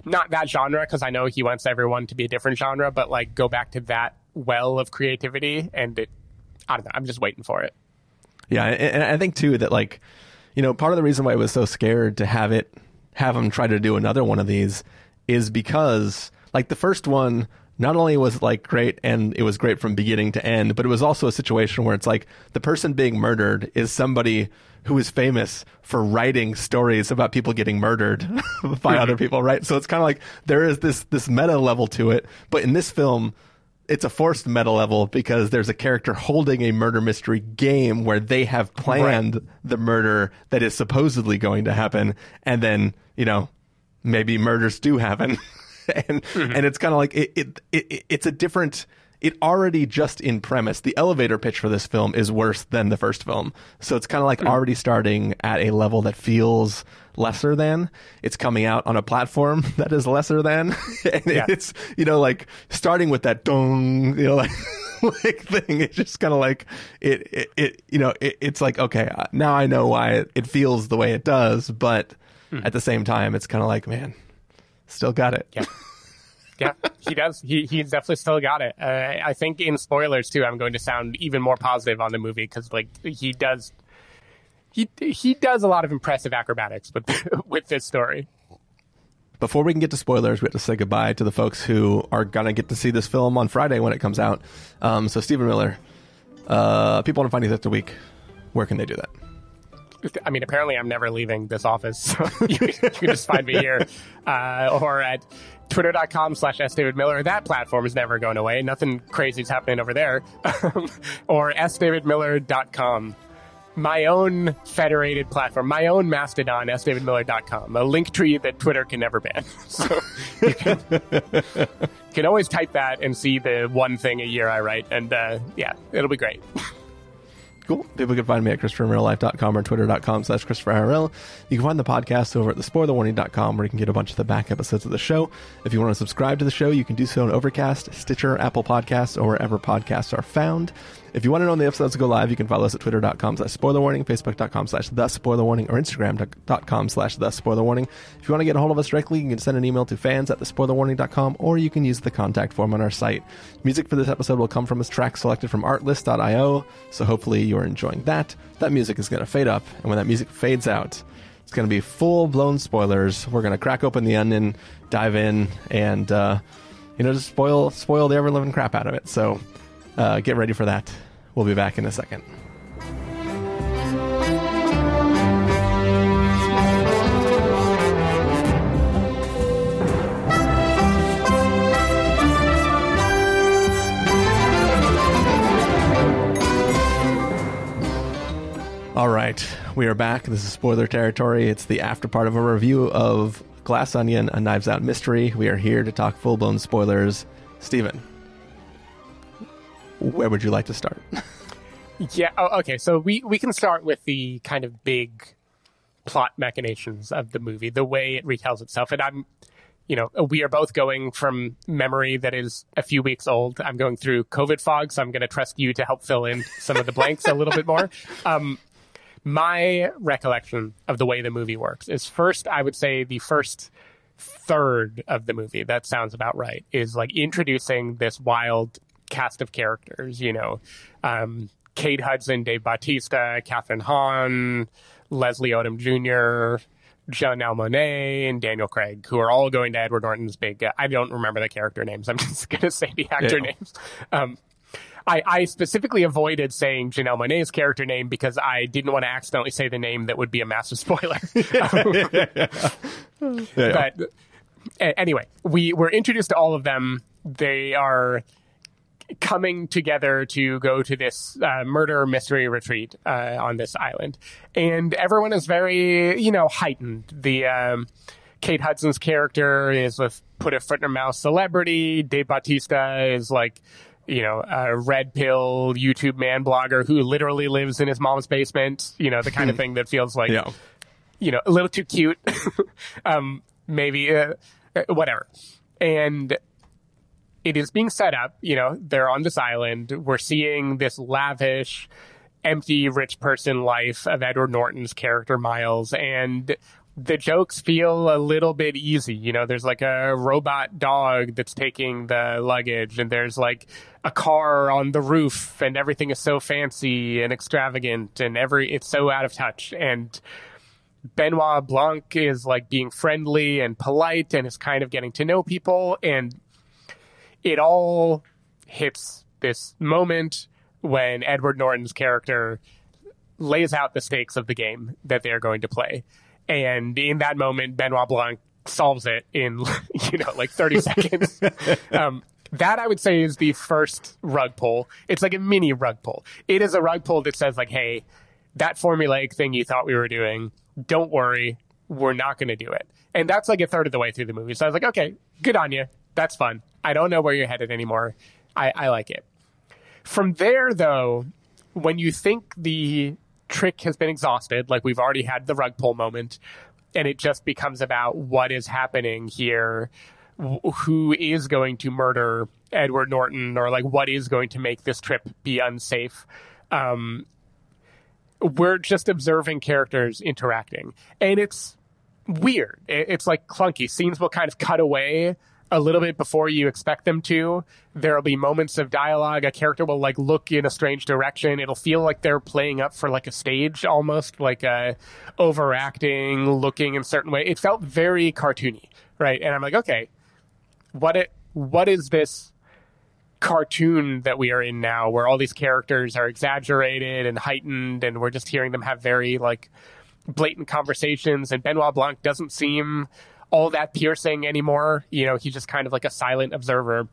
Speaker 2: not that genre because i know he wants everyone to be a different genre but like go back to that well of creativity and it i don't know i'm just waiting for it
Speaker 1: yeah and i think too that like you know part of the reason why i was so scared to have it have them try to do another one of these is because like the first one not only was like great and it was great from beginning to end, but it was also a situation where it's like the person being murdered is somebody who is famous for writing stories about people getting murdered by other people, right? So it's kind of like there is this this meta level to it, but in this film it's a forced meta level because there's a character holding a murder mystery game where they have planned right. the murder that is supposedly going to happen and then you know, maybe murders do happen. and mm-hmm. and it's kind of like it, it, it it's a different it already just in premise the elevator pitch for this film is worse than the first film so it's kind of like mm-hmm. already starting at a level that feels lesser than it's coming out on a platform that is lesser than and yeah. it's you know like starting with that dong you know like like thing it's just kind of like it, it, it you know it, it's like okay now i know why it, it feels the way it does but Hmm. At the same time, it's kind of like, man, still got it.
Speaker 2: Yeah. yeah, he does. He he's definitely still got it. Uh, I think in spoilers too, I'm going to sound even more positive on the movie because like he does, he he does a lot of impressive acrobatics with with this story.
Speaker 1: Before we can get to spoilers, we have to say goodbye to the folks who are gonna get to see this film on Friday when it comes out. Um, so Stephen Miller, uh, people want to find you this week. Where can they do that?
Speaker 2: I mean, apparently I'm never leaving this office. So you, you, can just find me here uh, or at twitter.com slash s david miller That platform is never going away. Nothing crazy is happening over there. or S. David sdavidmiller.com. My own federated platform, my own Mastodon, sdavidmiller.com, a link tree that Twitter can never ban. So you can, can always type that and see the one thing a year I write. And uh, yeah, it'll be great.
Speaker 1: Cool. People can find me at ChristopherInRealLife.com or Twitter.com slash ChristopherIRL. You can find the podcast over at TheSpoilerWarning.com where you can get a bunch of the back episodes of the show. If you want to subscribe to the show, you can do so on Overcast, Stitcher, Apple Podcasts, or wherever podcasts are found. If you want to know when the episodes go live, you can follow us at twitter.com slash spoiler warning, facebook.com slash the spoiler warning, or instagram.com slash the spoiler warning. If you want to get a hold of us directly, you can send an email to fans at the thespoilerwarning.com, or you can use the contact form on our site. Music for this episode will come from a track selected from artlist.io, so hopefully you're enjoying that. That music is going to fade up, and when that music fades out, it's going to be full blown spoilers. We're going to crack open the onion, dive in, and, uh, you know, just spoil, spoil the ever living crap out of it. So, uh, get ready for that. We'll be back in a second. All right, we are back. This is spoiler territory. It's the after part of a review of Glass Onion, a Knives Out mystery. We are here to talk full blown spoilers. Stephen, where would you like to start?
Speaker 2: Yeah. Oh, okay. So we we can start with the kind of big plot machinations of the movie, the way it retells itself, and I'm. You know, we are both going from memory that is a few weeks old. I'm going through COVID fog, so I'm going to trust you to help fill in some of the blanks a little bit more. Um, my recollection of the way the movie works is first, I would say the first third of the movie, that sounds about right, is like introducing this wild cast of characters, you know, um, Kate Hudson, Dave Bautista, Kathryn Hahn, Leslie Odom Jr., Janelle Monáe, and Daniel Craig, who are all going to Edward Norton's big. Uh, I don't remember the character names. I'm just going to say the actor
Speaker 1: Yeah.
Speaker 2: names. Um, I, I specifically avoided saying Janelle Monáe's character name because I didn't want to accidentally say the name that would be a massive spoiler.
Speaker 1: Yeah, yeah.
Speaker 2: But a- anyway, we were introduced to all of them. They are coming together to go to this uh, murder mystery retreat uh, on this island, and everyone is very, you know, heightened. The um, Kate Hudson's character is a put a foot in her mouth celebrity. Dave Bautista is like. You know, a red pill YouTube man blogger who literally lives in his mom's basement. You know, the kind of thing that feels like
Speaker 1: yeah.
Speaker 2: you know, a little too cute. um, maybe, uh, uh, whatever. And it is being set up, you know, they're on this island. We're seeing this lavish, empty, rich person life of Edward Norton's character, Miles. And the jokes feel a little bit easy. You know, there's like a robot dog that's taking the luggage, and there's like a car on the roof, and everything is so fancy and extravagant, and every it's so out of touch. And Benoit Blanc is like being friendly and polite and is kind of getting to know people. And it all hits this moment when Edward Norton's character lays out the stakes of the game that they're going to play. And in that moment, Benoit Blanc solves it in, you know, like 30 seconds. Um, that I would say is the first rug pull. It's like a mini rug pull. It is a rug pull that says like, hey, that formulaic thing you thought we were doing, don't worry, we're not going to do it. And that's like a third of the way through the movie. So I was like, okay, good on you. That's fun. I don't know where you're headed anymore. I, I like it. From there, though, when you think the trick has been exhausted, like we've already had the rug pull moment, and it just becomes about what is happening here, wh- who is going to murder Edward Norton, or like what is going to make this trip be unsafe. Um, we're just observing characters interacting, and it's weird. It's like clunky. Scenes will kind of cut away a little bit before you expect them to. There'll be moments of dialogue. A character will like look in a strange direction. It'll feel like they're playing up for like a stage almost, like uh, overacting, looking in a certain way. It felt very cartoony, right? And I'm like, okay, what it, what is this cartoon that we are in now where all these characters are exaggerated and heightened and we're just hearing them have very like blatant conversations and Benoit Blanc doesn't seem all that piercing anymore. You know, he's just kind of like a silent observer.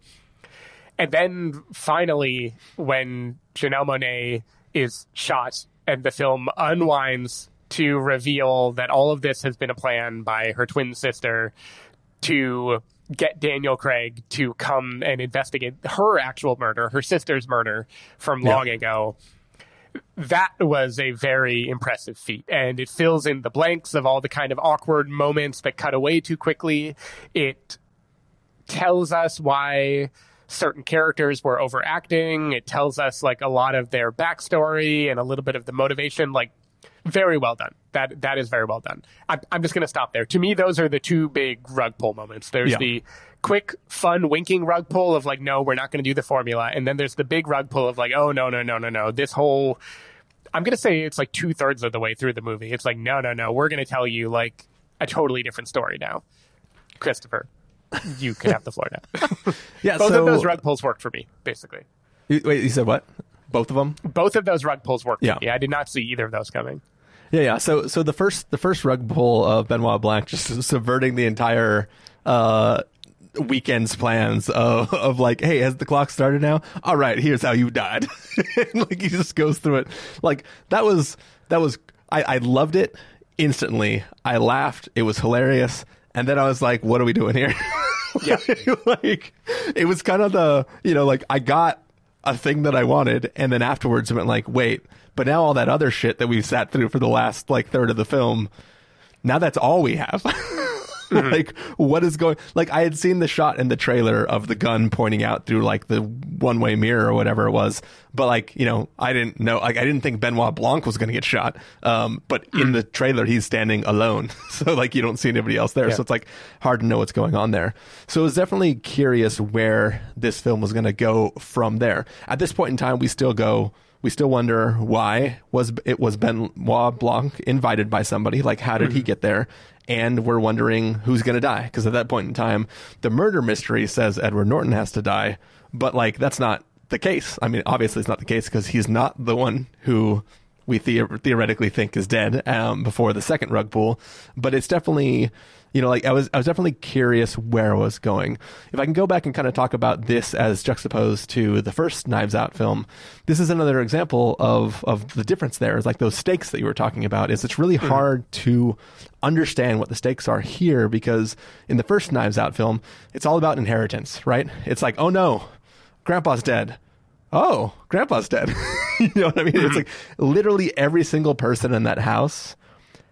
Speaker 2: And then finally, when Janelle Monáe is shot and the film unwinds to reveal that all of this has been a plan by her twin sister to get Daniel Craig to come and investigate her actual murder, her sister's murder from long ago. That was a very impressive feat and it fills in the blanks of all the kind of awkward moments that cut away too quickly. It tells us why certain characters were overacting. It tells us like a lot of their backstory and a little bit of the motivation. Like very well done. That that is very well done. I'm, I'm just going to stop there. To me those are the two big rug pull moments. There's
Speaker 1: Yeah.
Speaker 2: the quick fun winking rug pull of like no we're not going to do the formula and then there's the big rug pull of like oh no no no no no this whole I'm gonna say it's like two thirds of the way through the movie. It's like, no, no, no, we're gonna tell you like a totally different story now. Christopher, you can have the floor now.
Speaker 1: Yeah,
Speaker 2: Both
Speaker 1: so
Speaker 2: of those rug pulls worked for me, basically.
Speaker 1: You- wait, you said what? Both of them?
Speaker 2: Both of those rug pulls worked
Speaker 1: Yeah.
Speaker 2: for me. I did not see either of those coming.
Speaker 1: Yeah, yeah. So, so the first, the first rug pull of Benoit Blanc just subverting the entire uh, weekend's plans of, of like, hey, has the clock started now? All right, here's how you died. Like he just goes through it. Like that was that was I, I loved it instantly. I laughed. It was hilarious. And then I was like, what are we doing here?
Speaker 2: Yeah.
Speaker 1: like it was kind of the you know like I got a thing that I wanted, and then afterwards I went like, wait, but now all that other shit that we've sat through for the last like third of the film, now that's all we have. like what is going like I had seen the shot in the trailer of the gun pointing out through like the one way mirror or whatever it was, but like you know I didn't know like I didn't think Benoit Blanc was going to get shot. Um, but in the trailer he's standing alone, so like you don't see anybody else there,
Speaker 2: Yeah.
Speaker 1: so it's like hard to know what's going on there. So it was definitely curious where this film was going to go from there. At this point in time, we still go. We still wonder why was it was Benoit Blanc invited by somebody? Like, how did he get there? And we're wondering who's going to die because at that point in time, the murder mystery says Edward Norton has to die, but like that's not the case. I mean, obviously it's not the case because he's not the one who we the- theoretically think is dead um, before the second rug pull. But it's definitely, you know, like I was, I was definitely curious where I was going. If I can go back and kind of talk about this as juxtaposed to the first Knives Out film, this is another example of of the difference there. Is like those stakes that you were talking about. Is it's really hmm. hard to understand what the stakes are here because in the first Knives Out film, it's all about inheritance, right? It's like, oh no, grandpa's dead oh, grandpa's dead. you know what I mean? It's hmm. like literally every single person in that house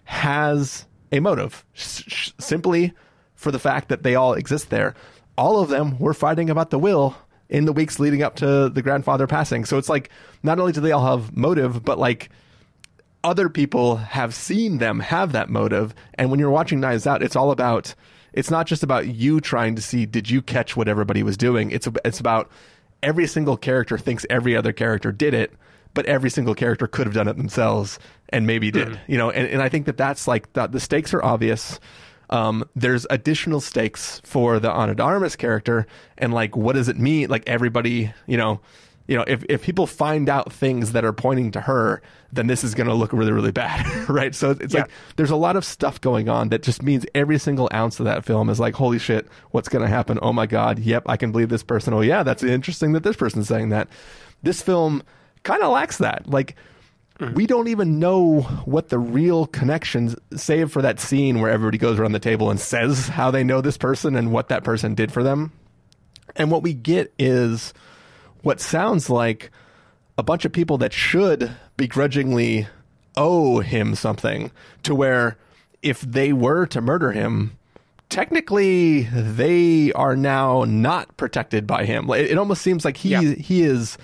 Speaker 1: has a motive simply for the fact that they all exist there. All of them were fighting about the will in the weeks leading up to the grandfather passing. So it's like not only do they all have motive, but like other people have seen them have that motive. And when you're watching Knives Out, it's all about. It's not just about you trying to see did you catch what everybody was doing. It's it's about every single character thinks every other character did it, but every single character could have done it themselves and maybe did. You know, and, and I think that that's like the, the stakes are obvious. Um, there's additional stakes for the Ana de character, and like, what does it mean? Like everybody, you know, you know, if, if people find out things that are pointing to her, then this is going to look really, really bad, right? So it's
Speaker 2: Yeah.
Speaker 1: like there's a lot of stuff going on that just means every single ounce of that film is like, holy shit, what's going to happen? Oh my god, yep, I can believe this person. Oh yeah, that's interesting that this person's saying that. This film kind of lacks that. Like, hmm. we don't even know what the real connections, save for that scene where everybody goes around the table and says how they know this person and what that person did for them. And what we get is what sounds like a bunch of people that should begrudgingly owe him something to where if they were to murder him, technically they are now not protected by him. It almost seems like he
Speaker 2: Yeah.
Speaker 1: he is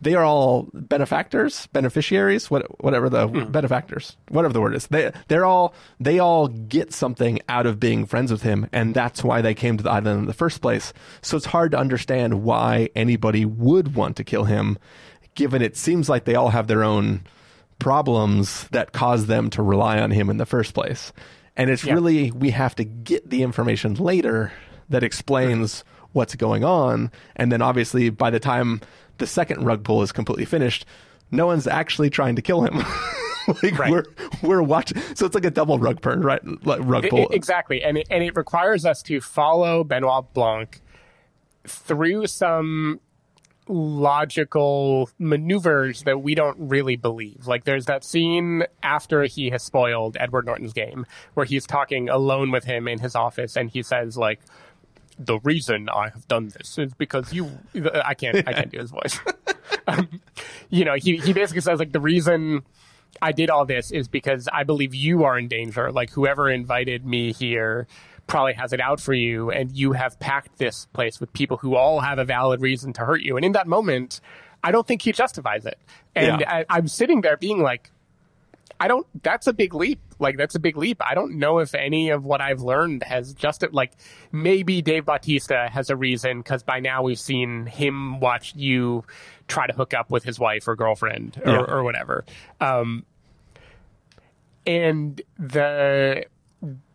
Speaker 1: they are all benefactors, beneficiaries, what, whatever the hmm. benefactors, whatever the word is. They they're all they all get something out of being friends with him, and that's why they came to the island in the first place. So it's hard to understand why anybody would want to kill him, given it seems like they all have their own problems that cause them to rely on him in the first place. And it's
Speaker 2: Yeah.
Speaker 1: really we have to get the information later that explains hmm. what's going on, and then obviously by the time the second rug pull is completely finished, no one's actually trying to kill him. like
Speaker 2: Right.
Speaker 1: we're we're watching, so it's like a double rug burn, right? Like rug pull.
Speaker 2: I- exactly, and it, and it requires us to follow Benoit Blanc through some logical maneuvers that we don't really believe. Like there's that scene after he has spoiled Edward Norton's game where he's talking alone with him in his office and he says like the reason I have done this is because you I can't I can't do his voice. um, you know, he he basically says like the reason I did all this is because I believe you are in danger. Like whoever invited me here probably has it out for you, and you have packed this place with people who all have a valid reason to hurt you. And in that moment, I don't think he justifies it. And
Speaker 1: Yeah.
Speaker 2: I, I'm sitting there being like, I don't. That's a big leap. Like that's a big leap. I don't know if any of what I've learned has just like maybe Dave Bautista has a reason because by now we've seen him watch you try to hook up with his wife or girlfriend or,
Speaker 1: Yeah.
Speaker 2: or whatever. Um, and the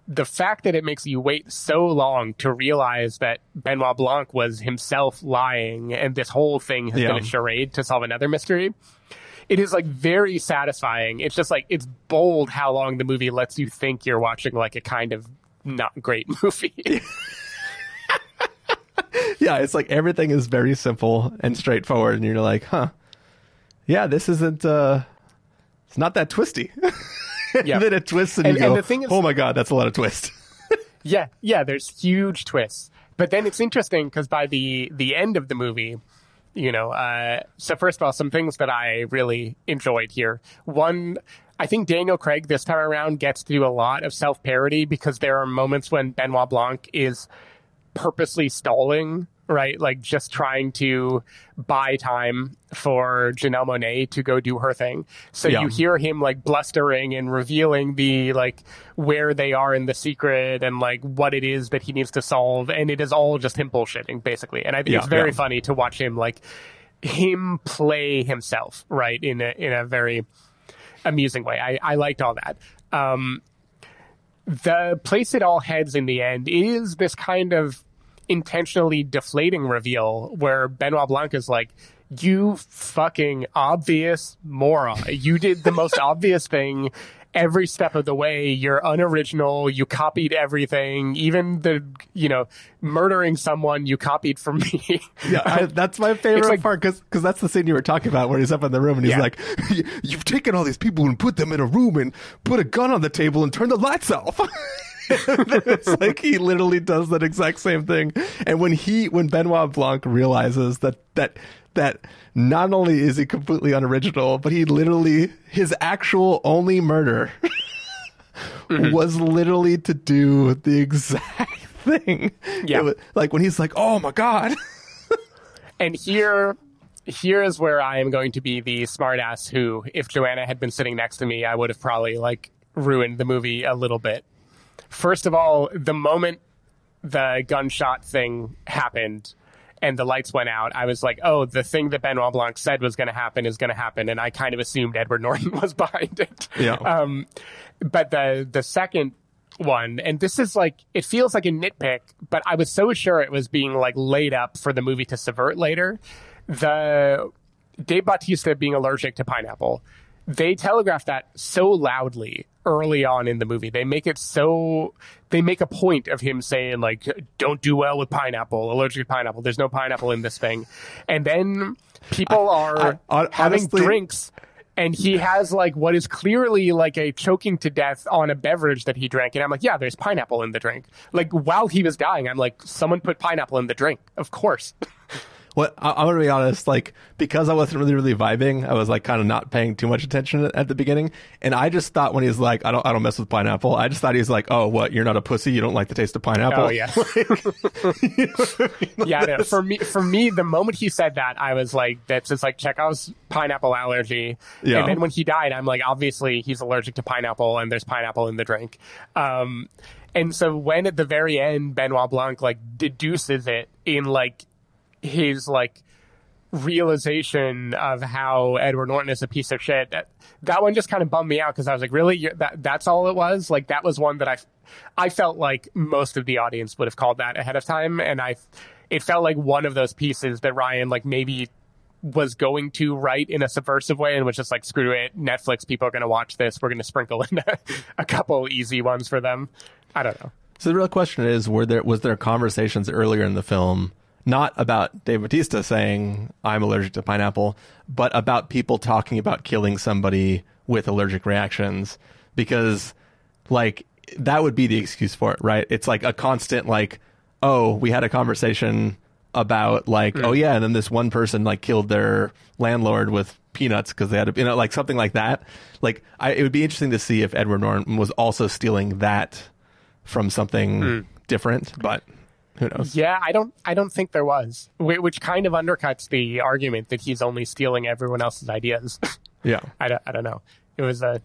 Speaker 2: the fact that it makes you wait so long to realize that Benoit Blanc was himself lying and this whole thing has
Speaker 1: Yeah.
Speaker 2: been a charade to solve another mystery. It is like very satisfying. It's just like it's bold how long the movie lets you think you're watching like a kind of not great movie.
Speaker 1: yeah, it's like everything is very simple and straightforward, and you're like, huh, yeah, this isn't, uh, it's not that twisty.
Speaker 2: Yeah.
Speaker 1: then it twists, and,
Speaker 2: And-
Speaker 1: you go,
Speaker 2: and the thing is-
Speaker 1: oh my god, that's a lot of twist.
Speaker 2: Yeah, yeah. There's huge twists, but then it's interesting because by the the end of the movie, you know, uh, so first of all, some things that I really enjoyed here. One, I think Daniel Craig this time around gets to do a lot of self parody because there are moments when Benoit Blanc is purposely stalling, right? Like just trying to buy time for Janelle Monáe to go do her thing. So
Speaker 1: Yeah.
Speaker 2: you hear him like blustering and revealing the like where they are in the secret and like what it is that he needs to solve. And it is all just him bullshitting basically. And I think
Speaker 1: Yeah,
Speaker 2: it's very
Speaker 1: yeah.
Speaker 2: funny to watch him like him play himself, right? In a, in a very amusing way. I, I liked all that. Um, the place it all heads in the end is this kind of intentionally deflating reveal where Benoit Blanc is like, you fucking obvious moron. You did the most obvious thing every step of the way. You're unoriginal. You copied everything. Even the, you know, murdering someone you copied from me.
Speaker 1: Yeah, I, that's my favorite
Speaker 2: like-
Speaker 1: part because that's the scene you were talking about where he's up in the room and he's
Speaker 2: Yeah.
Speaker 1: like, "You've taken all these people and put them in a room and put a gun on the table and turned the lights off." It's like he literally does that exact same thing. And when he, when Benoit Blanc realizes that that that not only is he completely unoriginal, but he literally his actual only murder mm-hmm. was literally to do the exact thing.
Speaker 2: Yeah.
Speaker 1: Was- like when he's like, "Oh my god."
Speaker 2: And here, here is where I am going to be the smartass who, if Joanna had been sitting next to me, I would have probably like ruined the movie a little bit. First of all, the moment the gunshot thing happened and the lights went out, I was like, oh, the thing that Benoit Blanc said was going to happen is going to happen. And I kind of assumed Edward Norton was behind it.
Speaker 1: Yeah.
Speaker 2: Um, but the, the second one, and this is like, it feels like a nitpick, but I was so sure it was being like laid up for the movie to subvert later. The Dave Bautista being allergic to pineapple, they telegraphed that so loudly early on in the movie. They make it so they make a point of him saying like, "Don't do well with pineapple, allergic to pineapple. There's no pineapple in this thing," and then people are
Speaker 1: I- hon-
Speaker 2: having
Speaker 1: honestly-
Speaker 2: drinks. And he has like what is clearly like a choking to death on a beverage that he drank. And I'm like, yeah, there's pineapple in the drink. Like while he was dying, I'm like, someone put pineapple in the drink. Of course.
Speaker 1: What I, I'm gonna be honest, like because I wasn't really really vibing, I was like kind of not paying too much attention at, the beginning, and I just thought when he's like, I don't I don't mess with pineapple. I just thought he's like, oh what, you're not a pussy, you don't like the taste of pineapple.
Speaker 2: Oh yeah. yeah, no, for me, for me, the moment he said that, I was like, "That's just like Chekhov's pineapple allergy."
Speaker 1: Yeah.
Speaker 2: And then when he died, I'm like, obviously he's allergic to pineapple, and there's pineapple in the drink. Um, and so when at the very end, Benoit Blanc like deduces it in like his like realization of how Edward Norton is a piece of shit. That, that one just kind of bummed me out because I was like, really, You're- that that's all it was. Like that was one that I, I felt like most of the audience would have called that ahead of time, and I, it felt like one of those pieces that Rian like maybe was going to write in a subversive way and was just like, screw it, Netflix people are going to watch this. We're going to sprinkle in a, a couple easy ones for them. I don't know.
Speaker 1: So the real question is, were there was there conversations earlier in the film not about Dave Bautista saying I'm allergic to pineapple, but about people talking about killing somebody with allergic reactions because like that would be the excuse for it, right? It's like a constant like, oh, we had a conversation about like, oh hmm. yeah, and then this one person like killed their landlord with peanuts because they had, a, you know, like something like that. Like, I, it would be interesting to see if Edward Norton was also stealing that from something hmm. different, but who knows?
Speaker 2: Yeah, I don't. I don't think there was, which kind of undercuts the argument that he's only stealing everyone else's ideas.
Speaker 1: Yeah.
Speaker 2: I don't. I don't know. It was a.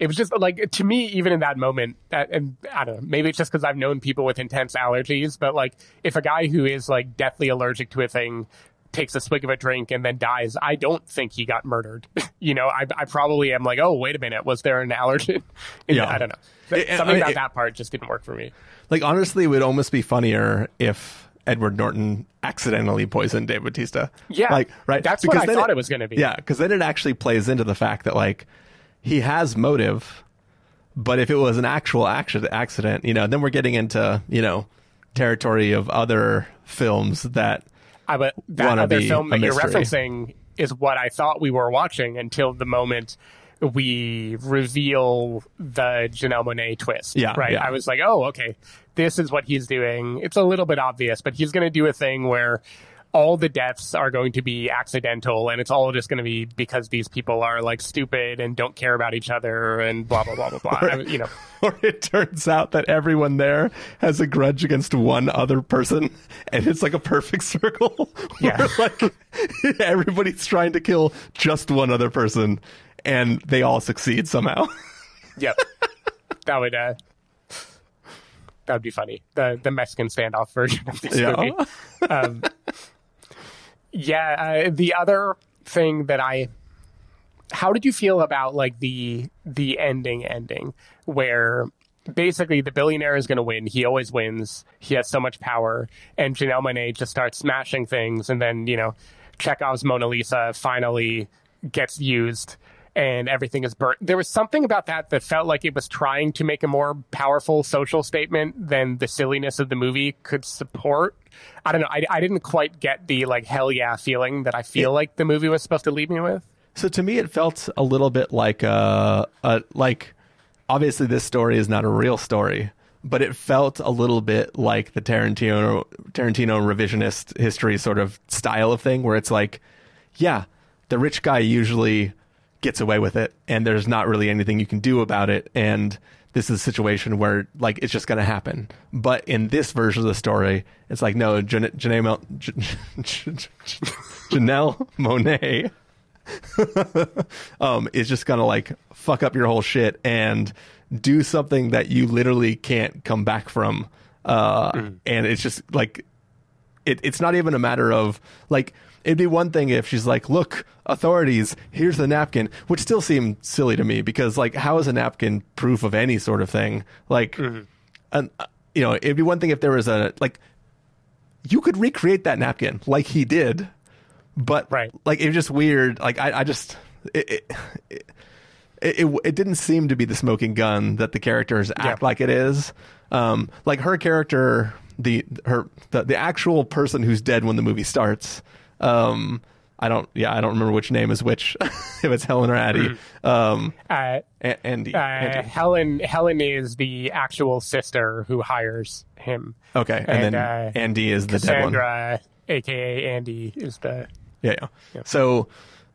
Speaker 2: It was just like to me, even in that moment, that, and I don't know. Maybe it's just because I've known people with intense allergies, but like if a guy who is like deathly allergic to a thing takes a swig of a drink and then dies, I don't think he got murdered. you know, I, I probably am like, oh, wait a minute, was there an allergen?
Speaker 1: Yeah.
Speaker 2: I don't know.
Speaker 1: It-
Speaker 2: Something
Speaker 1: I-
Speaker 2: about
Speaker 1: it-
Speaker 2: that part just didn't work for me.
Speaker 1: Like, honestly, it would almost be funnier if Edward Norton accidentally poisoned Dave Bautista.
Speaker 2: Yeah,
Speaker 1: Like, right?
Speaker 2: that's what I thought it was gonna be.
Speaker 1: Yeah, because then it actually plays into the fact that, like, he has motive, but if it was an actual accident, accident, you know, then we're getting into, you know, territory of other films that.
Speaker 2: I but that other film that you're referencing is what I thought we were watching until the moment we reveal the Janelle Monáe twist.
Speaker 1: Yeah,
Speaker 2: right.
Speaker 1: yeah.
Speaker 2: I was like, oh, okay, this is what he's doing. It's a little bit obvious, but he's going to do a thing where all the deaths are going to be accidental, and it's all just going to be because these people are like stupid and don't care about each other, and blah blah blah blah blah. I- you know.
Speaker 1: Or it turns out that everyone there has a grudge against one other person, and it's like a perfect circle.
Speaker 2: Yeah.
Speaker 1: like everybody's trying to kill just one other person, and they all succeed somehow.
Speaker 2: Yep. that would uh that would be funny. The the Mexican standoff version of this
Speaker 1: Yeah.
Speaker 2: movie. Um, yeah, uh, the other thing that I how did you feel about like the the ending ending where basically the billionaire is going to win. He always wins. He has so much power, and Janelle Monáe just starts smashing things, and then you know Chekhov's Mona Lisa finally gets used. And everything is burnt. There was something about that that felt like it was trying to make a more powerful social statement than the silliness of the movie could support. I don't know. I, I didn't quite get the like hell yeah feeling that I feel like the movie was supposed to leave me with.
Speaker 1: So to me, it felt a little bit like uh, uh like obviously this story is not a real story, but it felt a little bit like the Tarantino Tarantino revisionist history sort of style of thing, where it's like, yeah, the rich guy usually gets away with it, and there's not really anything you can do about it, and this is a situation where like it's just going to happen. But in this version of the story, it's like no, Jan- Janelle, Jan- Janelle Monáe um, is just gonna like fuck up your whole shit and do something that you literally can't come back from. Uh, And it's just like it, it's not even a matter of like it'd be one thing if she's like, "Look, authorities, here's the napkin," which still seemed silly to me because like, how is a napkin proof of any sort of thing? Like, an, uh, you know, it'd be one thing if there was a like, you could recreate that napkin like he did, but
Speaker 2: Right.
Speaker 1: like it was just weird. Like I, I just it. it, it it, it, it didn't seem to be the smoking gun that the characters act
Speaker 2: Yeah.
Speaker 1: like it is. Um, like her character, the her the, the actual person who's dead when the movie starts. Um, I don't, yeah, I don't remember which name is which. if it's Helen or Addie, um,
Speaker 2: Uh,
Speaker 1: A- Andy.
Speaker 2: uh,
Speaker 1: Andy.
Speaker 2: Helen Helen is the actual sister who hires him.
Speaker 1: Okay, and,
Speaker 2: and,
Speaker 1: then
Speaker 2: uh,
Speaker 1: Andy is the dead one.
Speaker 2: Aka Andy, is the
Speaker 1: Yeah, yeah. So,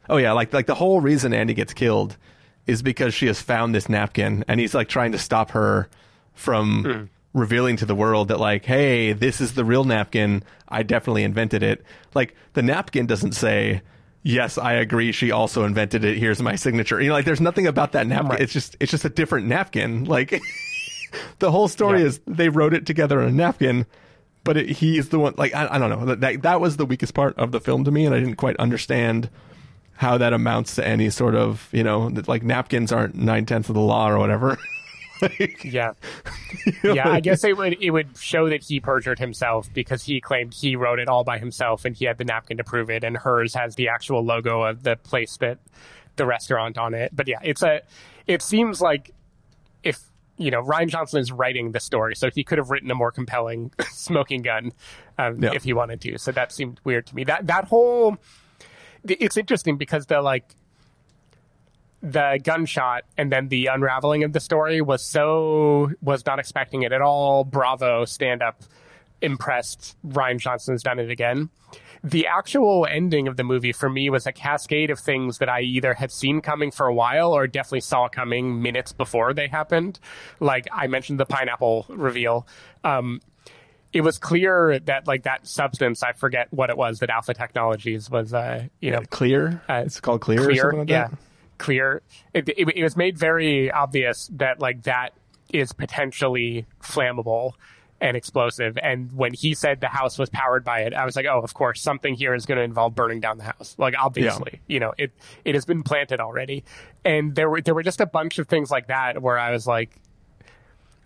Speaker 1: oh yeah, like like the whole reason Andy gets killed is because she has found this napkin, and he's like trying to stop her from revealing to the world that like, hey, this is the real napkin. I definitely invented it. Like the napkin doesn't say. Yes, I agree. She also invented it. Here's my signature. You know, like there's nothing about that napkin.
Speaker 2: Right.
Speaker 1: It's just it's just a different napkin. Like the whole story
Speaker 2: Yeah.
Speaker 1: is they wrote it together on a napkin, but it, he's the one. Like I, I don't know. That- That that was the weakest part of the film to me, and I didn't quite understand how that amounts to any sort of you know like napkins aren't nine tenths of the law or whatever. Like,
Speaker 2: yeah.
Speaker 1: you know,
Speaker 2: yeah, I guess it would it would show that he perjured himself because he claimed he wrote it all by himself and he had the napkin to prove it, and hers has the actual logo of the place that the restaurant on it. But yeah, it's a. It seems like if you know Rian Johnson is writing the story, so he could have written a more compelling smoking gun um,
Speaker 1: Yeah.
Speaker 2: if he wanted to. So that seemed weird to me. That that whole it's interesting because the like the gunshot and then the unraveling of the story was so was not expecting it at all. Bravo, stand up, impressed. Rian Johnson's done it again. the actual ending of the movie for me was a cascade of things that I either had seen coming for a while or definitely saw coming minutes before they happened. Like I mentioned the pineapple reveal. Um, it was clear that like that substance, I forget what it was that Alpha Technologies was, uh, you know,
Speaker 1: Clear.
Speaker 2: Uh,
Speaker 1: it's called Clear. or
Speaker 2: clear,
Speaker 1: something like
Speaker 2: yeah,
Speaker 1: that?
Speaker 2: Clear. It, it, it was made very obvious that like that is potentially flammable and explosive. And when he said the house was powered by it, I was like, oh, of course, something here is going to involve burning down the house. Like obviously, you know, it it has been planted already. And there were there were just a bunch of things like that where I was like,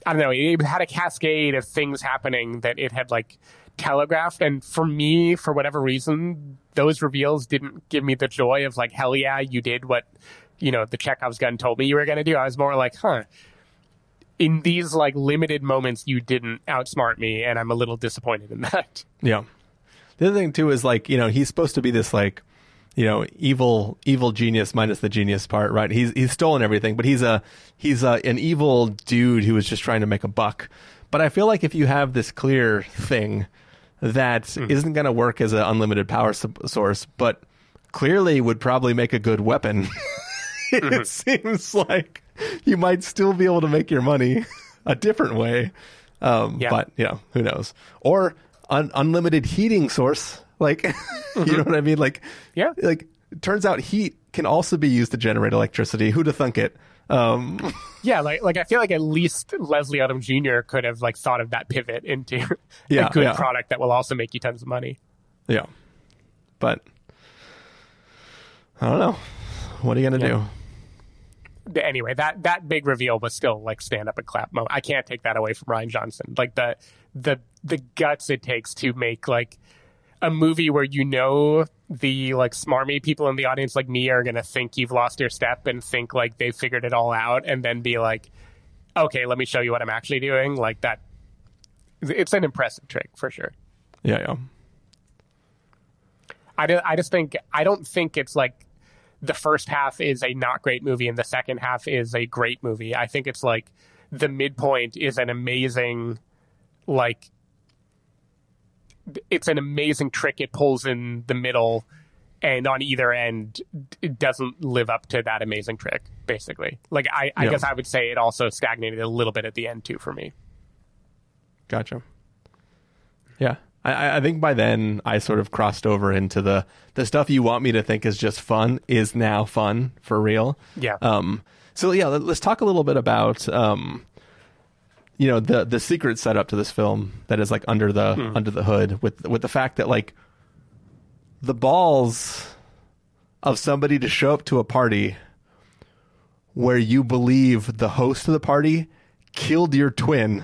Speaker 2: I don't know, it had a cascade of things happening that it had like telegraphed. And for me, for whatever reason, those reveals didn't give me the joy of like, hell yeah, you did what, you know, the Chekhov's gun told me you were going to do. I was more like, huh, in these like limited moments, you didn't outsmart me. And I'm a little disappointed in that.
Speaker 1: Yeah. The other thing too is like you know he's supposed to be this like you know evil evil genius minus the genius part right he's he's stolen everything but he's a he's a, an evil dude who was just trying to make a buck but I feel like if you have this clear thing that hmm. not going to work as an unlimited power s- source but clearly would probably make a good weapon. It mm-hmm. seems like you might still be able to make your money a different way um,
Speaker 2: Yeah.
Speaker 1: but you know who knows? Or un- unlimited heating source like you know mm-hmm. what i mean? Like
Speaker 2: Yeah.
Speaker 1: like turns out heat can also be used to generate electricity. Who'd have thunk it um
Speaker 2: Yeah, like like I feel like at least Leslie Odom Jr. could have like thought of that pivot into
Speaker 1: Yeah,
Speaker 2: a good
Speaker 1: yeah.
Speaker 2: product that will also make you tons of money.
Speaker 1: yeah but i don't know what are you gonna
Speaker 2: Yeah. Anyway, that that big reveal was still like stand up and clap moment. I can't take that away from Rian Johnson. Like the the the guts it takes to make like a movie where you know the like smarmy people in the audience like me are gonna think you've lost your step and think like they figured it all out and then be like, okay, let me show you what I'm actually doing. Like that, it's an impressive trick for sure.
Speaker 1: yeah yeah
Speaker 2: I, do, I just think I don't think it's like the first half is a not great movie and the second half is a great movie. I think it's like the midpoint is an amazing like it's an amazing trick it pulls in the middle and on either end it doesn't live up to that amazing trick basically like i, I
Speaker 1: Yeah.
Speaker 2: guess i would say it also stagnated a little bit at the end too for me
Speaker 1: Gotcha. Yeah, I- I, I think by then I sort of crossed over into the the stuff you want me to think is just fun is now fun for real.
Speaker 2: Yeah.
Speaker 1: Um. So yeah, let, us talk a little bit about um, you know, the the secret setup to this film that is like under the hmm. under the hood with with the fact that like the balls of somebody to show up to a party where you believe the host of the party killed your twin.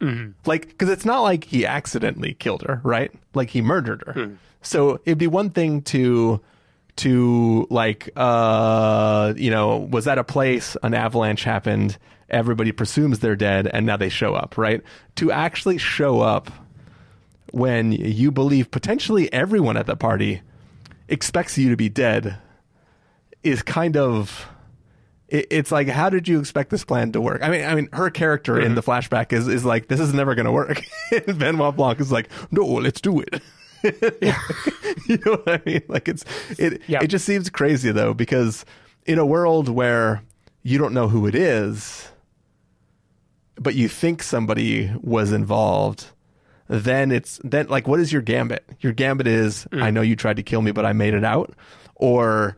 Speaker 1: Mm-hmm. Like because it's not like he accidentally killed her right? Like he murdered her. Hmm. So it'd be one thing to to like uh you know was at a place an avalanche happened everybody presumes they're dead and now they show up right to actually show up when you believe potentially everyone at the party expects you to be dead is kind of it, it's like how did you expect this plan to work? I mean, I mean, her character in mm-hmm. the flashback is is like this is never going to work. and Benoit Blanc is like, no, let's do it. you know what I mean? Like it's it.
Speaker 2: Yeah.
Speaker 1: It just seems crazy though because in a world where you don't know who it is, but you think somebody was involved. Then it's then like what is your gambit? Your gambit is mm. I know you tried to kill me, but I made it out, or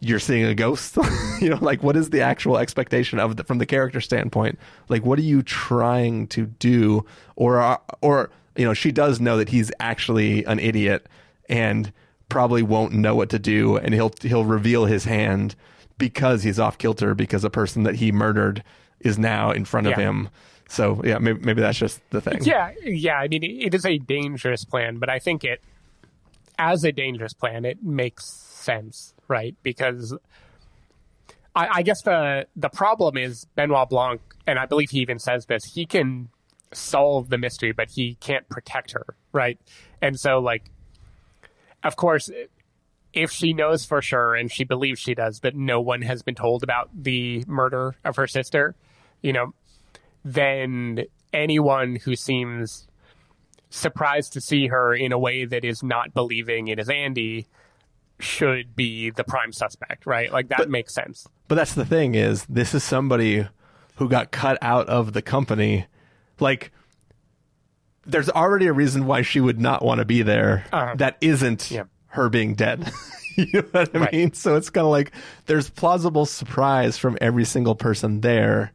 Speaker 1: you're seeing a ghost you know like what is the actual expectation of the, from the character standpoint like what are you trying to do or uh, or you know she does know that he's actually an idiot and probably won't know what to do and he'll he'll reveal his hand because he's off kilter because a person that he murdered is now in front of
Speaker 2: Yeah.
Speaker 1: him so yeah maybe, maybe that's just the thing
Speaker 2: Yeah, yeah. I mean, it is a dangerous plan, but I think it, as a dangerous plan, it makes sense, right? Because I, I guess the the problem is Benoit Blanc, and I believe he even says this. He can solve the mystery, but he can't protect her, right? And so, like, of course, if she knows for sure, and she believes she does, that no one has been told about the murder of her sister, you know, then anyone who seems surprised to see her in a way that is not believing it is Andy should be the prime suspect, right? Like that
Speaker 1: But-
Speaker 2: makes sense.
Speaker 1: But that's the thing is this is somebody who got cut out of the company. Like there's already a reason why she would not want to be there
Speaker 2: Uh-huh.
Speaker 1: that isn't
Speaker 2: Yeah.
Speaker 1: her being dead. you know what I
Speaker 2: Right.
Speaker 1: mean? So it's kind of like there's plausible surprise from every single person there.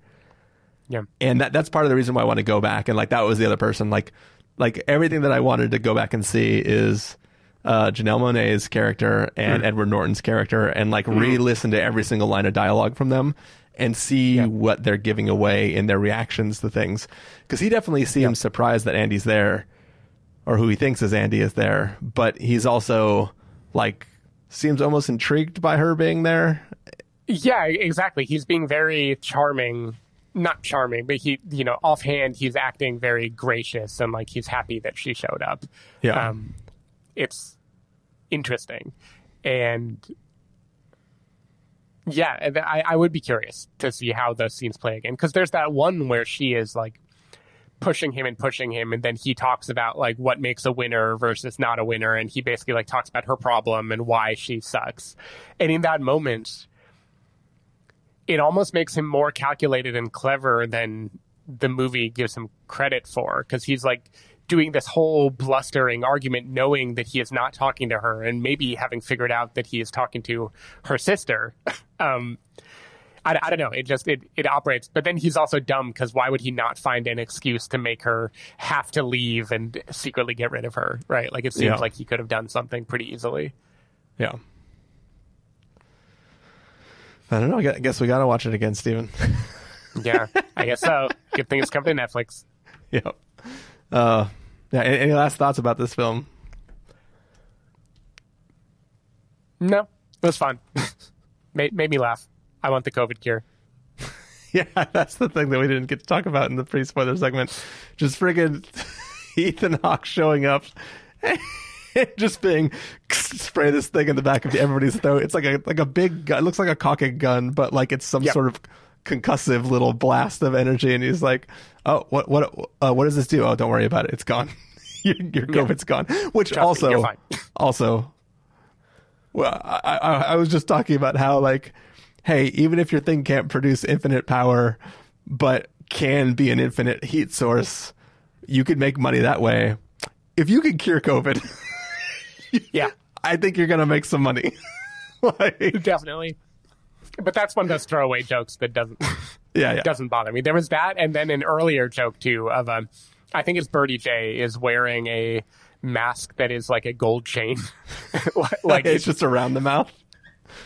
Speaker 2: Yeah.
Speaker 1: and that that's part of the reason why I want to go back and like that was the other person like like everything that I wanted to go back and see is uh, Janelle Monáe's character and
Speaker 2: Mm.
Speaker 1: Edward Norton's character and like re-listen to every single line of dialogue from them and see what they're giving away in their reactions to things because he definitely seems surprised that Andy's there or who he thinks is Andy is there but he's also like seems almost intrigued by her being there
Speaker 2: Yeah, exactly. He's being very charming. Not charming, but he, you know, offhand, he's acting very gracious and like he's happy that she showed up.
Speaker 1: Yeah.
Speaker 2: Um, it's interesting. And yeah, I, I would be curious to see how those scenes play again. Because there's that one where she is like pushing him and pushing him and then he talks about like what makes a winner versus not a winner and he basically like talks about her problem and why she sucks and in that moment it almost makes him more calculated and clever than the movie gives him credit for because he's like doing this whole blustering argument knowing that he is not talking to her and maybe having figured out that he is talking to her sister um I, I don't know. It just it, it operates, but then he's also dumb because why would he not find an excuse to make her have to leave and secretly get rid of her? Right? Like it seems
Speaker 1: Yeah.
Speaker 2: like he could have done something pretty easily.
Speaker 1: yeah I don't know I guess we gotta watch it again Stephen
Speaker 2: Yeah, I guess so. Good thing it's coming to Netflix.
Speaker 1: yeah uh yeah any, any last thoughts about this film
Speaker 2: No, it was fun. made made me laugh. I want the COVID cure.
Speaker 1: Yeah, that's the thing that we didn't get to talk about in the pre-spoiler segment. Just friggin' Ethan Hawke showing up, just being spray this thing in the back of everybody's throat. It's like a like a big gun. It looks like a cocking gun, but like it's some
Speaker 2: Yep.
Speaker 1: sort of concussive little blast of energy. And he's like, "Oh, what what uh, what does this do? Oh, don't worry about it. It's gone. your your COVID's gone." Which
Speaker 2: Trust
Speaker 1: also
Speaker 2: fine.
Speaker 1: also well, I, I, I was just talking about how, like, hey, even if your thing can't produce infinite power, but can be an infinite heat source, you could make money that way. If you could cure COVID,
Speaker 2: Yeah,
Speaker 1: I think you're gonna make some money. like,
Speaker 2: definitely. But that's one of those throwaway jokes that doesn't
Speaker 1: yeah, yeah,
Speaker 2: doesn't bother me. There was that, and then an earlier joke too of um, I think it's Birdie Jay is wearing a mask that is like a gold chain, like
Speaker 1: it's just around the mouth.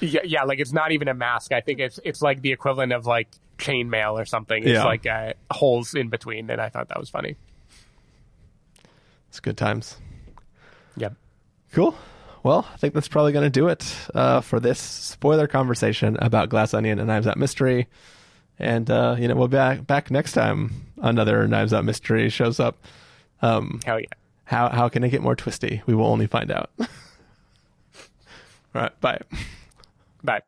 Speaker 2: Yeah, yeah, like it's not even a mask. I think it's it's like the equivalent of like chainmail or something. It's
Speaker 1: Yeah.
Speaker 2: like uh, holes in between, and I thought that was funny.
Speaker 1: It's good times. Cool. Well, I think that's probably going to do it uh, for this spoiler conversation about Glass Onion and Knives Out Mystery. And uh, you know, we'll be back back next time another Knives Out Mystery shows up. Um,
Speaker 2: Hell yeah.
Speaker 1: how how can it get more twisty? We will only find out. All right, bye.
Speaker 2: Bye.